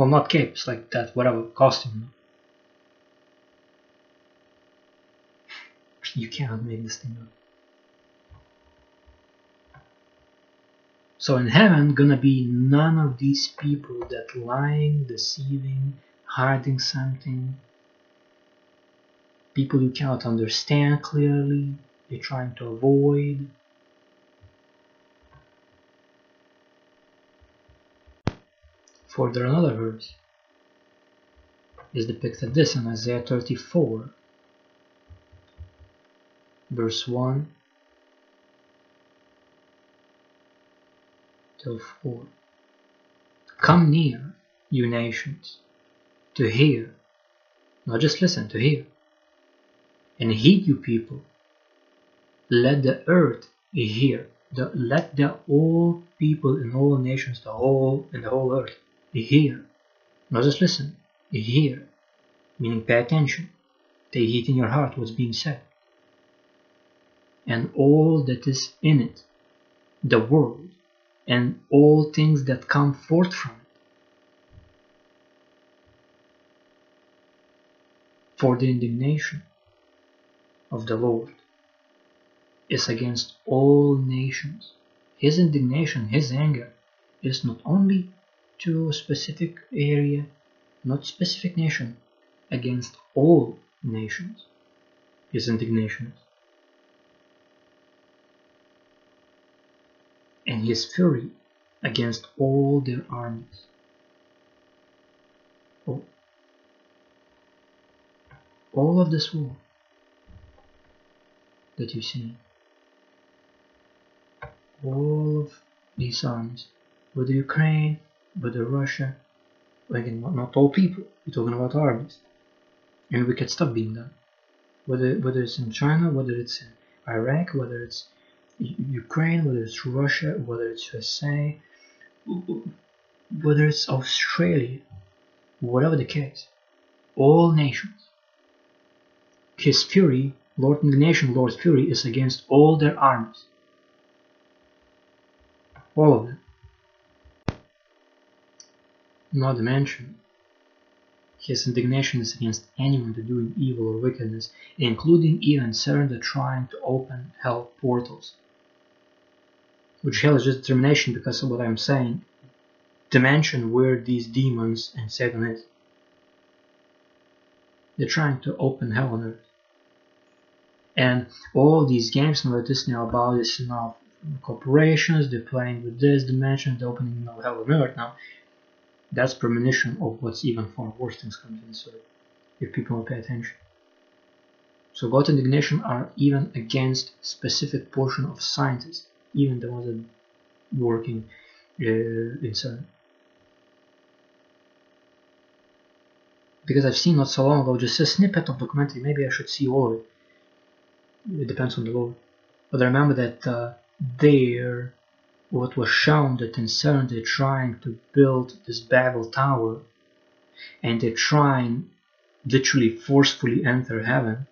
Well, not cape, it's like that whatever costume. You cannot make this thing up. So in heaven gonna be none of these people that lying, deceiving, hiding something. People you cannot understand clearly, you're trying to avoid. Further another verse. Is depicted this in Isaiah 34 verse 1 till 4. Come near, you nations, to hear, not just listen, to hear, and heed, you people. Let the earth hear, the, let the all people in all nations, the whole in the whole earth, hear, not just listen, hear, meaning pay attention, take heed in your heart what's being said. And all that is in it, the world, and all things that come forth from it. For the indignation of the Lord is against all nations. His indignation, his anger, is not only to a specific area, not specific nation, against all nations. His indignation is. and his fury against all their armies. Oh. All of this war that you see, all of these armies, whether Ukraine, whether Russia, again, not, all people, we're talking about armies, and we could stop being done. Whether, whether it's in China, whether it's in Iraq, whether it's Ukraine, whether it's Russia, whether it's USA, whether it's Australia, whatever the case, all nations. His fury, Lord indignation, Lord's fury, is against all their armies. All of them. Not mention, his indignation is against anyone doing evil or wickedness, including even that trying to open hell portals which hell is just determination because of what I'm saying, dimension where these demons and Satan is. They're trying to open hell on earth. And all these games now this now about is now corporations, they're playing with this dimension, they're opening now hell on earth now. That's premonition of what's even far worse things coming in so if people will pay attention. So God and indignation are even against specific portion of scientists even the ones that working uh, in CERN. Because I've seen not so long ago just a snippet of documentary, maybe I should see all of it. It depends on the law. But I remember that uh, there, what was shown that in CERN they're trying to build this Babel Tower and they're trying literally forcefully enter heaven,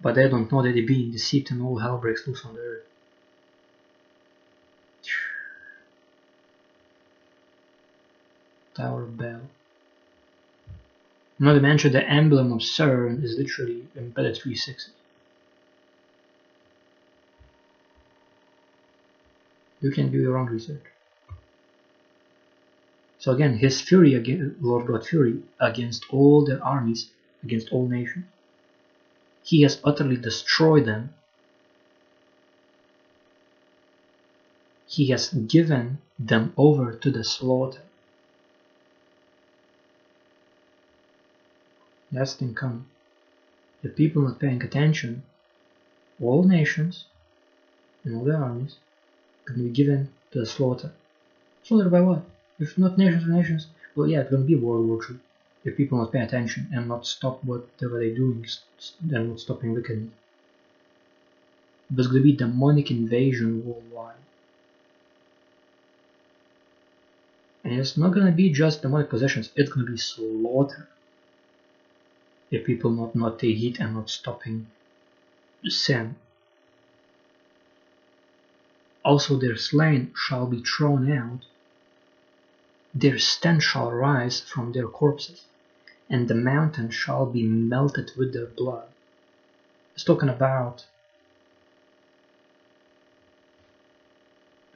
but they don't know that they're being deceived and all hell breaks loose on the earth. Tower of Babel. Not to mention the emblem of CERN is literally embedded 360. You can do your own research. So again, his fury, Lord God fury, against all their armies, against all nations. He has utterly destroyed them. He has given them over to the slaughter. That's thing coming. If people not paying attention, all nations and all their armies can be given to the slaughter. Slaughter by what? If not nations or nations, well yeah, it's gonna be World War III. If people not pay attention and not stop whatever they're doing and not stopping wickedness. There's gonna be demonic invasion worldwide. And it's not gonna be just demonic possessions, it's gonna be slaughter if people not not take heed and not stopping the sin. Also their slain shall be thrown out, their stench shall rise from their corpses, and the mountain shall be melted with their blood. It's talking about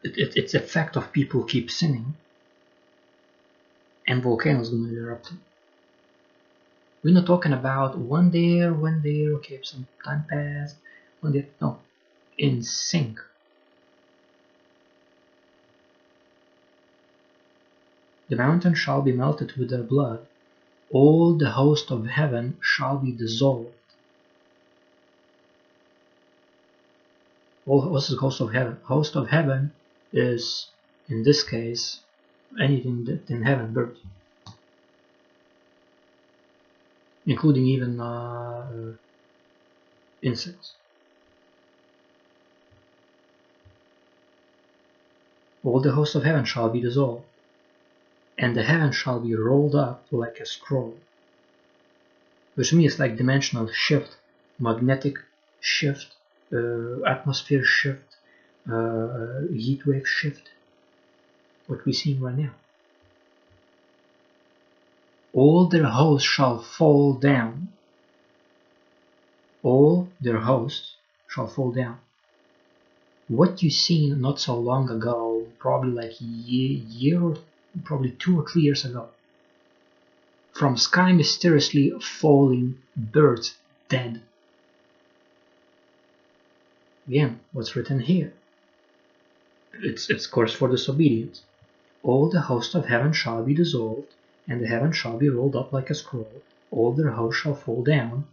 it, it, it's effect of people keep sinning and volcanoes gonna erupt we're not talking about one day, one day, okay, some time passed, one day, no, in sync. The mountain shall be melted with their blood, all the host of heaven shall be dissolved. All the host of heaven? Host of heaven is, in this case, anything that in heaven birth including even uh, insects. All the hosts of heaven shall be dissolved, and the heaven shall be rolled up like a scroll, which means like dimensional shift, magnetic shift, uh, atmosphere shift, uh, heat wave shift, what we see right now all their hosts shall fall down. All their hosts shall fall down. What you seen not so long ago, probably like a year, year probably two or three years ago, from sky mysteriously falling birds dead. Again, what's written here? It's, it's course for disobedience. All the host of heaven shall be dissolved, and the heaven shall be rolled up like a scroll, all their hosts shall fall down,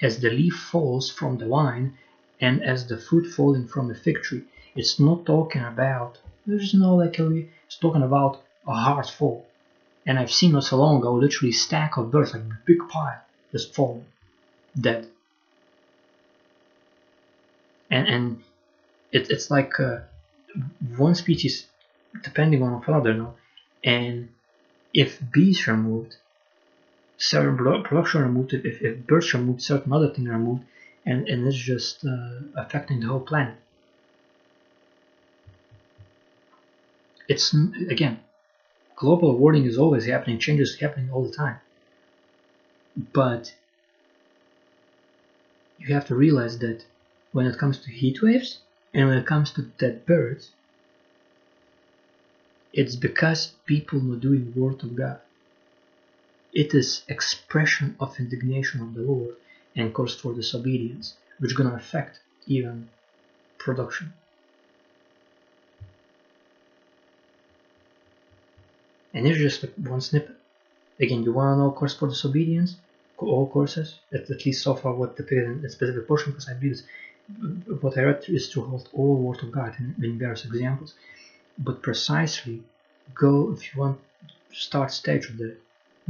as the leaf falls from the vine, and as the fruit falling from the fig tree. It's not talking about, there's no like, a, talking about a hard fall. And I've seen not so long ago literally stack of birds, like a big pile, just falling, dead. And, and it, it's like uh, one species depending on another, no? and if bees removed, certain production removed, if, if birds removed, certain other thing removed, and, and it's just uh, affecting the whole planet. It's again, global warming is always happening, changes happening all the time. But you have to realize that when it comes to heat waves and when it comes to dead birds, it's because people not doing word of God. It is expression of indignation of the Lord and cause for disobedience, which gonna affect even production. And it's just one snippet. Again, you wanna know course for disobedience? All courses, at, at least so far what depicted in a specific portion, because I believe what I read is to hold all word of God in, in various examples. But precisely go if you want start stage of that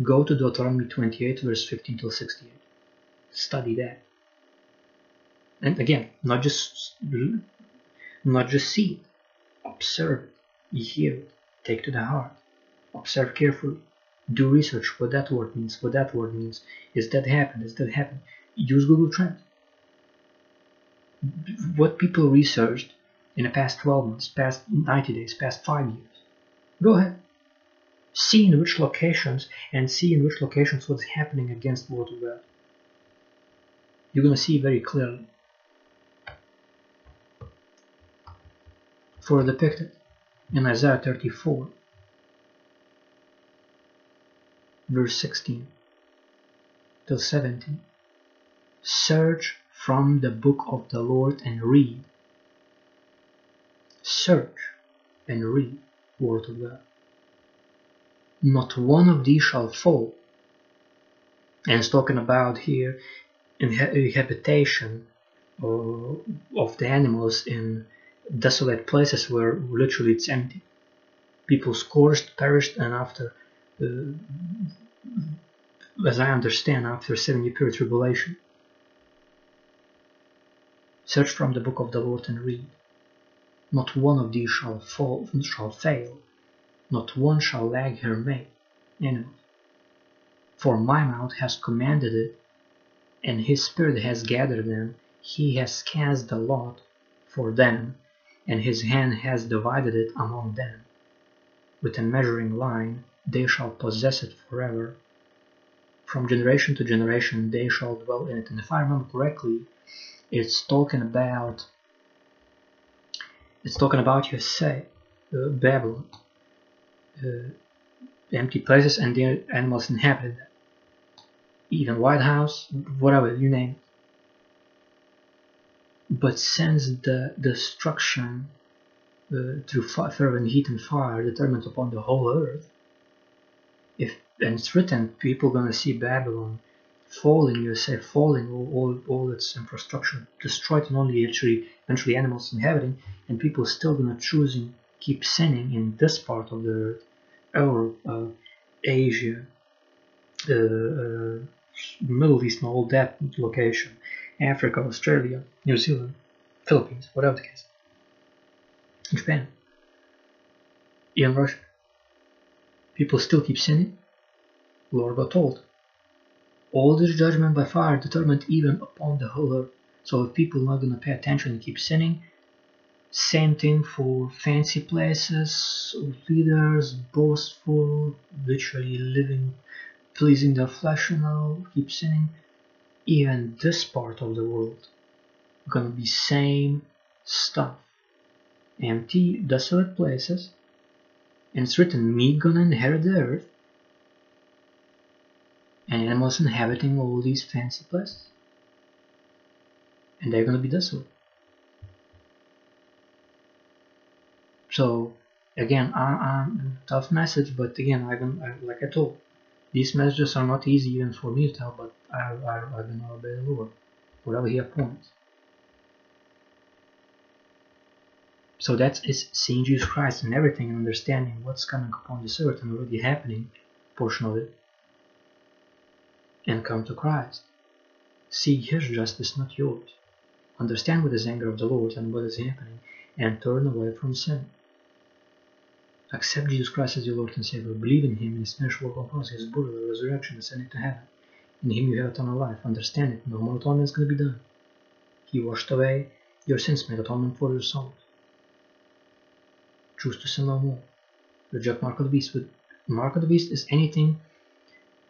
go to Deuteronomy 28 verse 15 till 68 study that. And again not just not just see it. Observe it. Hear it. Take to the heart observe carefully do research what that word means what that word means is that happen is that happen use google trends what people researched in the past 12 months, past 90 days, past 5 years. Go ahead. see in which locations and see in which locations what's happening against of God. You're going to see very clearly. For depicted in Isaiah 34, verse 16 till 17. Search from the book of the Lord and read. Search and read word of God. Not one of these shall fall. And it's talking about here habitation uh, of the animals in desolate places where literally it's empty. People scorched, perished, and after, Uh, as I understand, after 70 period tribulation. Search from the book of the Lord and read. Not one of these shall fall, shall fail, not one shall lag her mate. Animals. For my mouth has commanded it, and his spirit has gathered them. He has cast the lot for them, and his hand has divided it among them. With a measuring line they shall possess it forever. From generation to generation they shall dwell in it. And if I remember correctly, it's talking about it's talking about you say uh, Babylon, uh, empty places, and the animals inhabited that. Even White House, whatever you name it. But since the destruction uh, through fervent heat and fire determined upon the whole earth, and it's written, people gonna see Babylon falling, you say falling, all, all, all its infrastructure destroyed, and only actually eventually animals inhabiting, and people still gonna choosing keep sinning in this part of the earth, uh, Asia, uh, uh, Middle East, and all that location, Africa, Australia, New Zealand, Philippines, whatever the case, Japan, even Russia. People still keep sinning. Lord got told, all this judgment by fire determined even upon the whole earth. So if people are not gonna pay attention and keep sinning, same thing for fancy places, leaders, boastful, literally living, pleasing their flesh and all, keep sinning. Even this part of the world gonna be same stuff. Empty, desolate places. And it's written, me gonna inherit the earth animals inhabiting all these fancy places. And they're gonna be desolate. So again, I, I'm tough message, but again, I, I like I told, these messages are not easy even for me to tell, but I, I, I'm gonna obey the Lord, whatever He appoints. So that is seeing Jesus Christ and everything and understanding what's coming upon this earth and already happening, portion of it, and come to Christ. See His justice, not yours. Understand what is anger of the Lord and what is happening, and turn away from sin. Accept Jesus Christ as your Lord and Savior. Believe in Him and His finished work on cross, His burial, resurrection, ascending to heaven. In Him you have eternal life. Understand it. No more atonement is going to be done. He washed away your sins, made atonement for your souls. Choose to sin no more. Reject mark of the beast. Mark of the beast is anything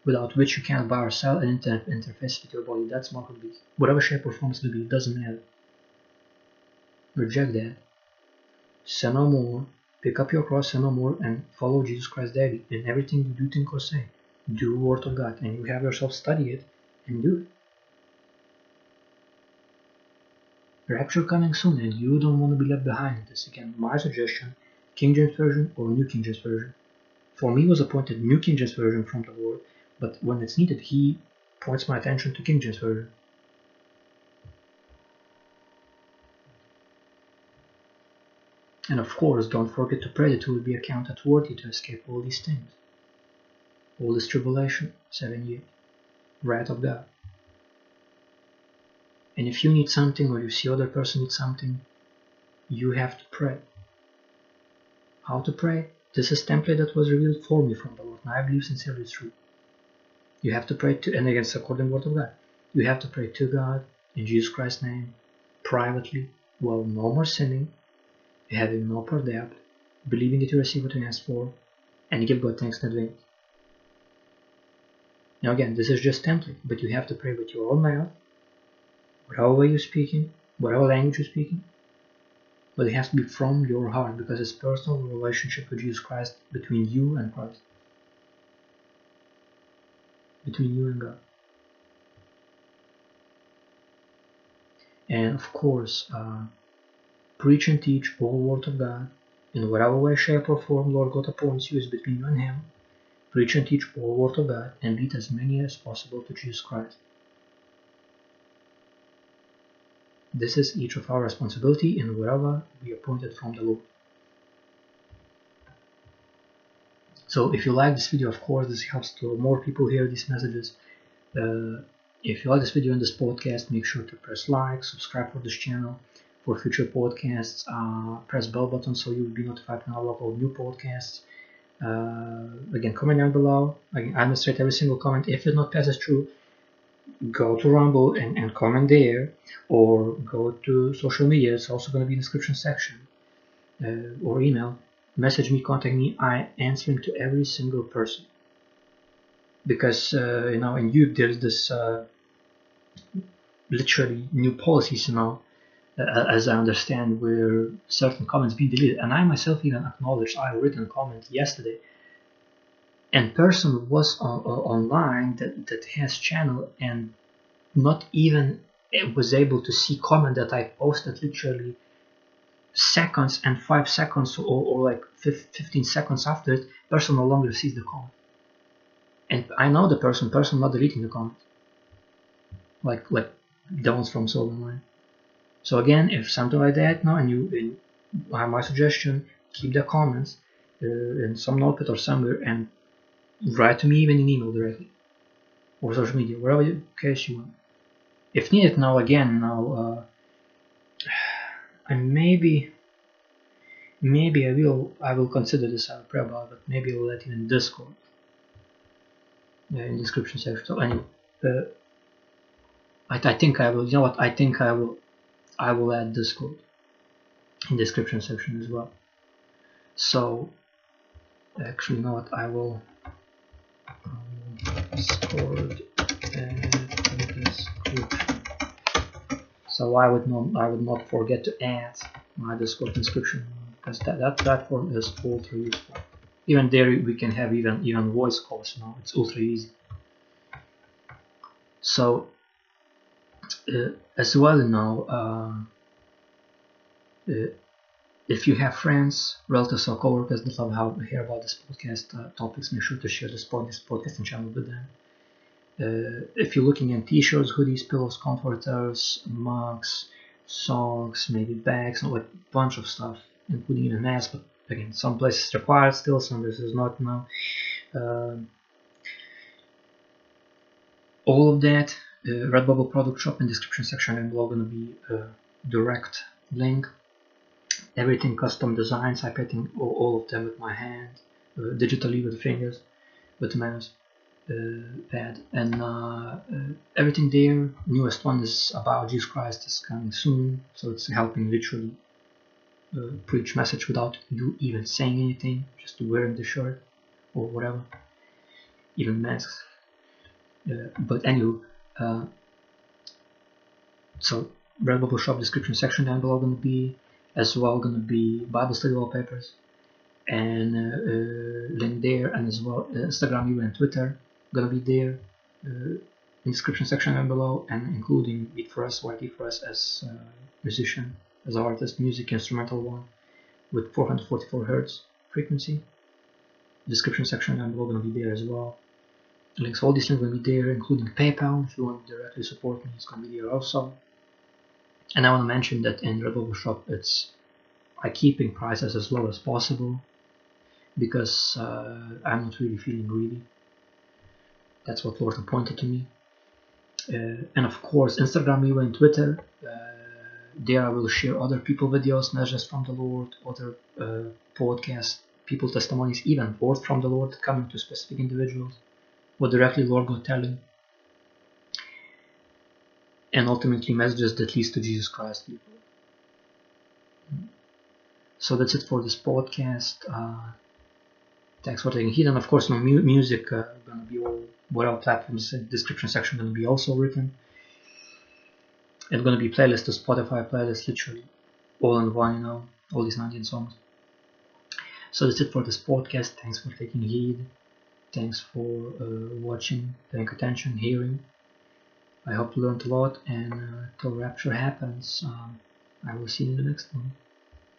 without which you cannot buy or sell an internet interface with your body. That's mark of the beast. Whatever shape or form it's to be, it doesn't matter. Reject that. Sin no more. Pick up your cross, sin no more, and follow Jesus Christ daily in everything you do, think, or say. Do the Word of God, and you have yourself study it and do it. Rapture coming soon, and you don't want to be left behind. This again, my suggestion: King James Version or New King James Version. For me, was appointed New King James Version from the Lord, but when it's needed, he points my attention to King James Version. And of course, don't forget to pray that you will be accounted worthy to escape all these things. All this tribulation, seven years, wrath of God. And if you need something or you see other person need something, you have to pray. How to pray? This is template that was revealed for me from the Lord, and I believe sincerely it's true. You have to pray to, and against according word of God. You have to pray to God in Jesus Christ's name, privately, while no more sinning, having no part doubt, believing that you receive what you ask for, and give God thanks in advance. Now again, this is just template, but you have to pray with your own mouth, whatever way you're speaking, whatever language you're speaking, but it has to be from your heart because it's personal relationship with Jesus Christ between you and Christ, between you and God. And of course, uh, preach and teach all the word of God in whatever way, shape, or form Lord God appoints you is between you and Him. Preach and teach all word of God and lead as many as possible to Jesus Christ. This is each of our responsibility in wherever we are appointed from the Lord. So if you like this video, of course, this helps to more people hear these messages. Uh, if you like this video and this podcast, make sure to press like, subscribe for this channel for future podcasts. Uh, press bell button so you will be notified when I upload new podcasts. Uh, again, comment down below. I administrate every single comment. If it not passes through, go to Rumble and, and comment there, or go to social media. It's also going to be in the description section, uh, or email. Message me, contact me. I answering to every single person because uh, you know in YouTube there's this uh, literally new policies you know uh, as I understand where certain comments be deleted and I myself even acknowledged I written a comment yesterday and person was on, online that, that has channel and not even was able to see comment that I posted literally seconds and five seconds or, or like 15 seconds after it person no longer sees the comment and I know the person, person not deleting the comment, like like the ones from Soul Online. So again, if something like that, no, and you, my suggestion, keep the comments uh, in some notepad or somewhere and write to me even in email directly or social media, wherever you, case you want. If needed, now again, now uh, I maybe maybe I will I will consider this. I'll pray about, but maybe I'll let you in Discord in description section. So anyway, uh, I, I think I will. You know what? I think I will. I will add Discord in description section as well. So actually, you know what? I will. Um, Discord and So I would not. I would not forget to add my Discord description because that that platform is ultra useful even there we can have even even voice calls you know it's ultra easy so uh, as well you know uh, uh, if you have friends, relatives, or coworkers that love how hear about this podcast uh, topics, make sure to share this, podcast podcasting channel with them. Uh, if you're looking at t-shirts, hoodies, pillows, comforters, mugs, socks, maybe bags, like a bunch of stuff, including even masks, but again some places required still some places not now. Uh, all of that uh, Redbubble product shop in description section and below gonna be a direct link. Everything custom designs I painting all, all of them with my hand uh, digitally with the fingers with the mouse pad and uh, uh, everything there newest one is about Jesus Christ is coming soon. So it's helping literally uh, preach message without you even saying anything, just wearing the shirt or whatever, even masks. Uh, but anyway, uh, so Redbubble shop description section down below gonna be as well gonna be Bible study wallpapers and uh, uh, link there and as well uh, Instagram, even Twitter gonna be there in description section down below and including Beat for us, YT for us as musician as artist music instrumental one with 444 Hz frequency. Description section down below gonna be there as well. Links, all these links will be there, including PayPal. If you want to directly support me, it's gonna be there also. And I want to mention that in Redbubble Shop, it's I keeping prices as low as possible because uh, I'm not really feeling greedy. That's what Lord pointed to me. Uh, and of course, Instagram, you and Twitter. Uh, there I will share other people videos, messages from the Lord, other uh, podcasts, people testimonies, even word from the Lord coming to specific individuals, what directly Lord God telling, and ultimately messages that leads to Jesus Christ people. So that's it for this podcast. Uh, thanks for taking heed and of course my mu- music uh, gonna be all whatever platforms uh, description section gonna be also written. It's gonna be playlist to spotify playlist literally all in one you know all these 19 songs. So that's it for this podcast. Thanks for taking heed. Thanks for uh, watching paying attention hearing. I hope you learned a lot and uh, till rapture happens um, i will see you in the next one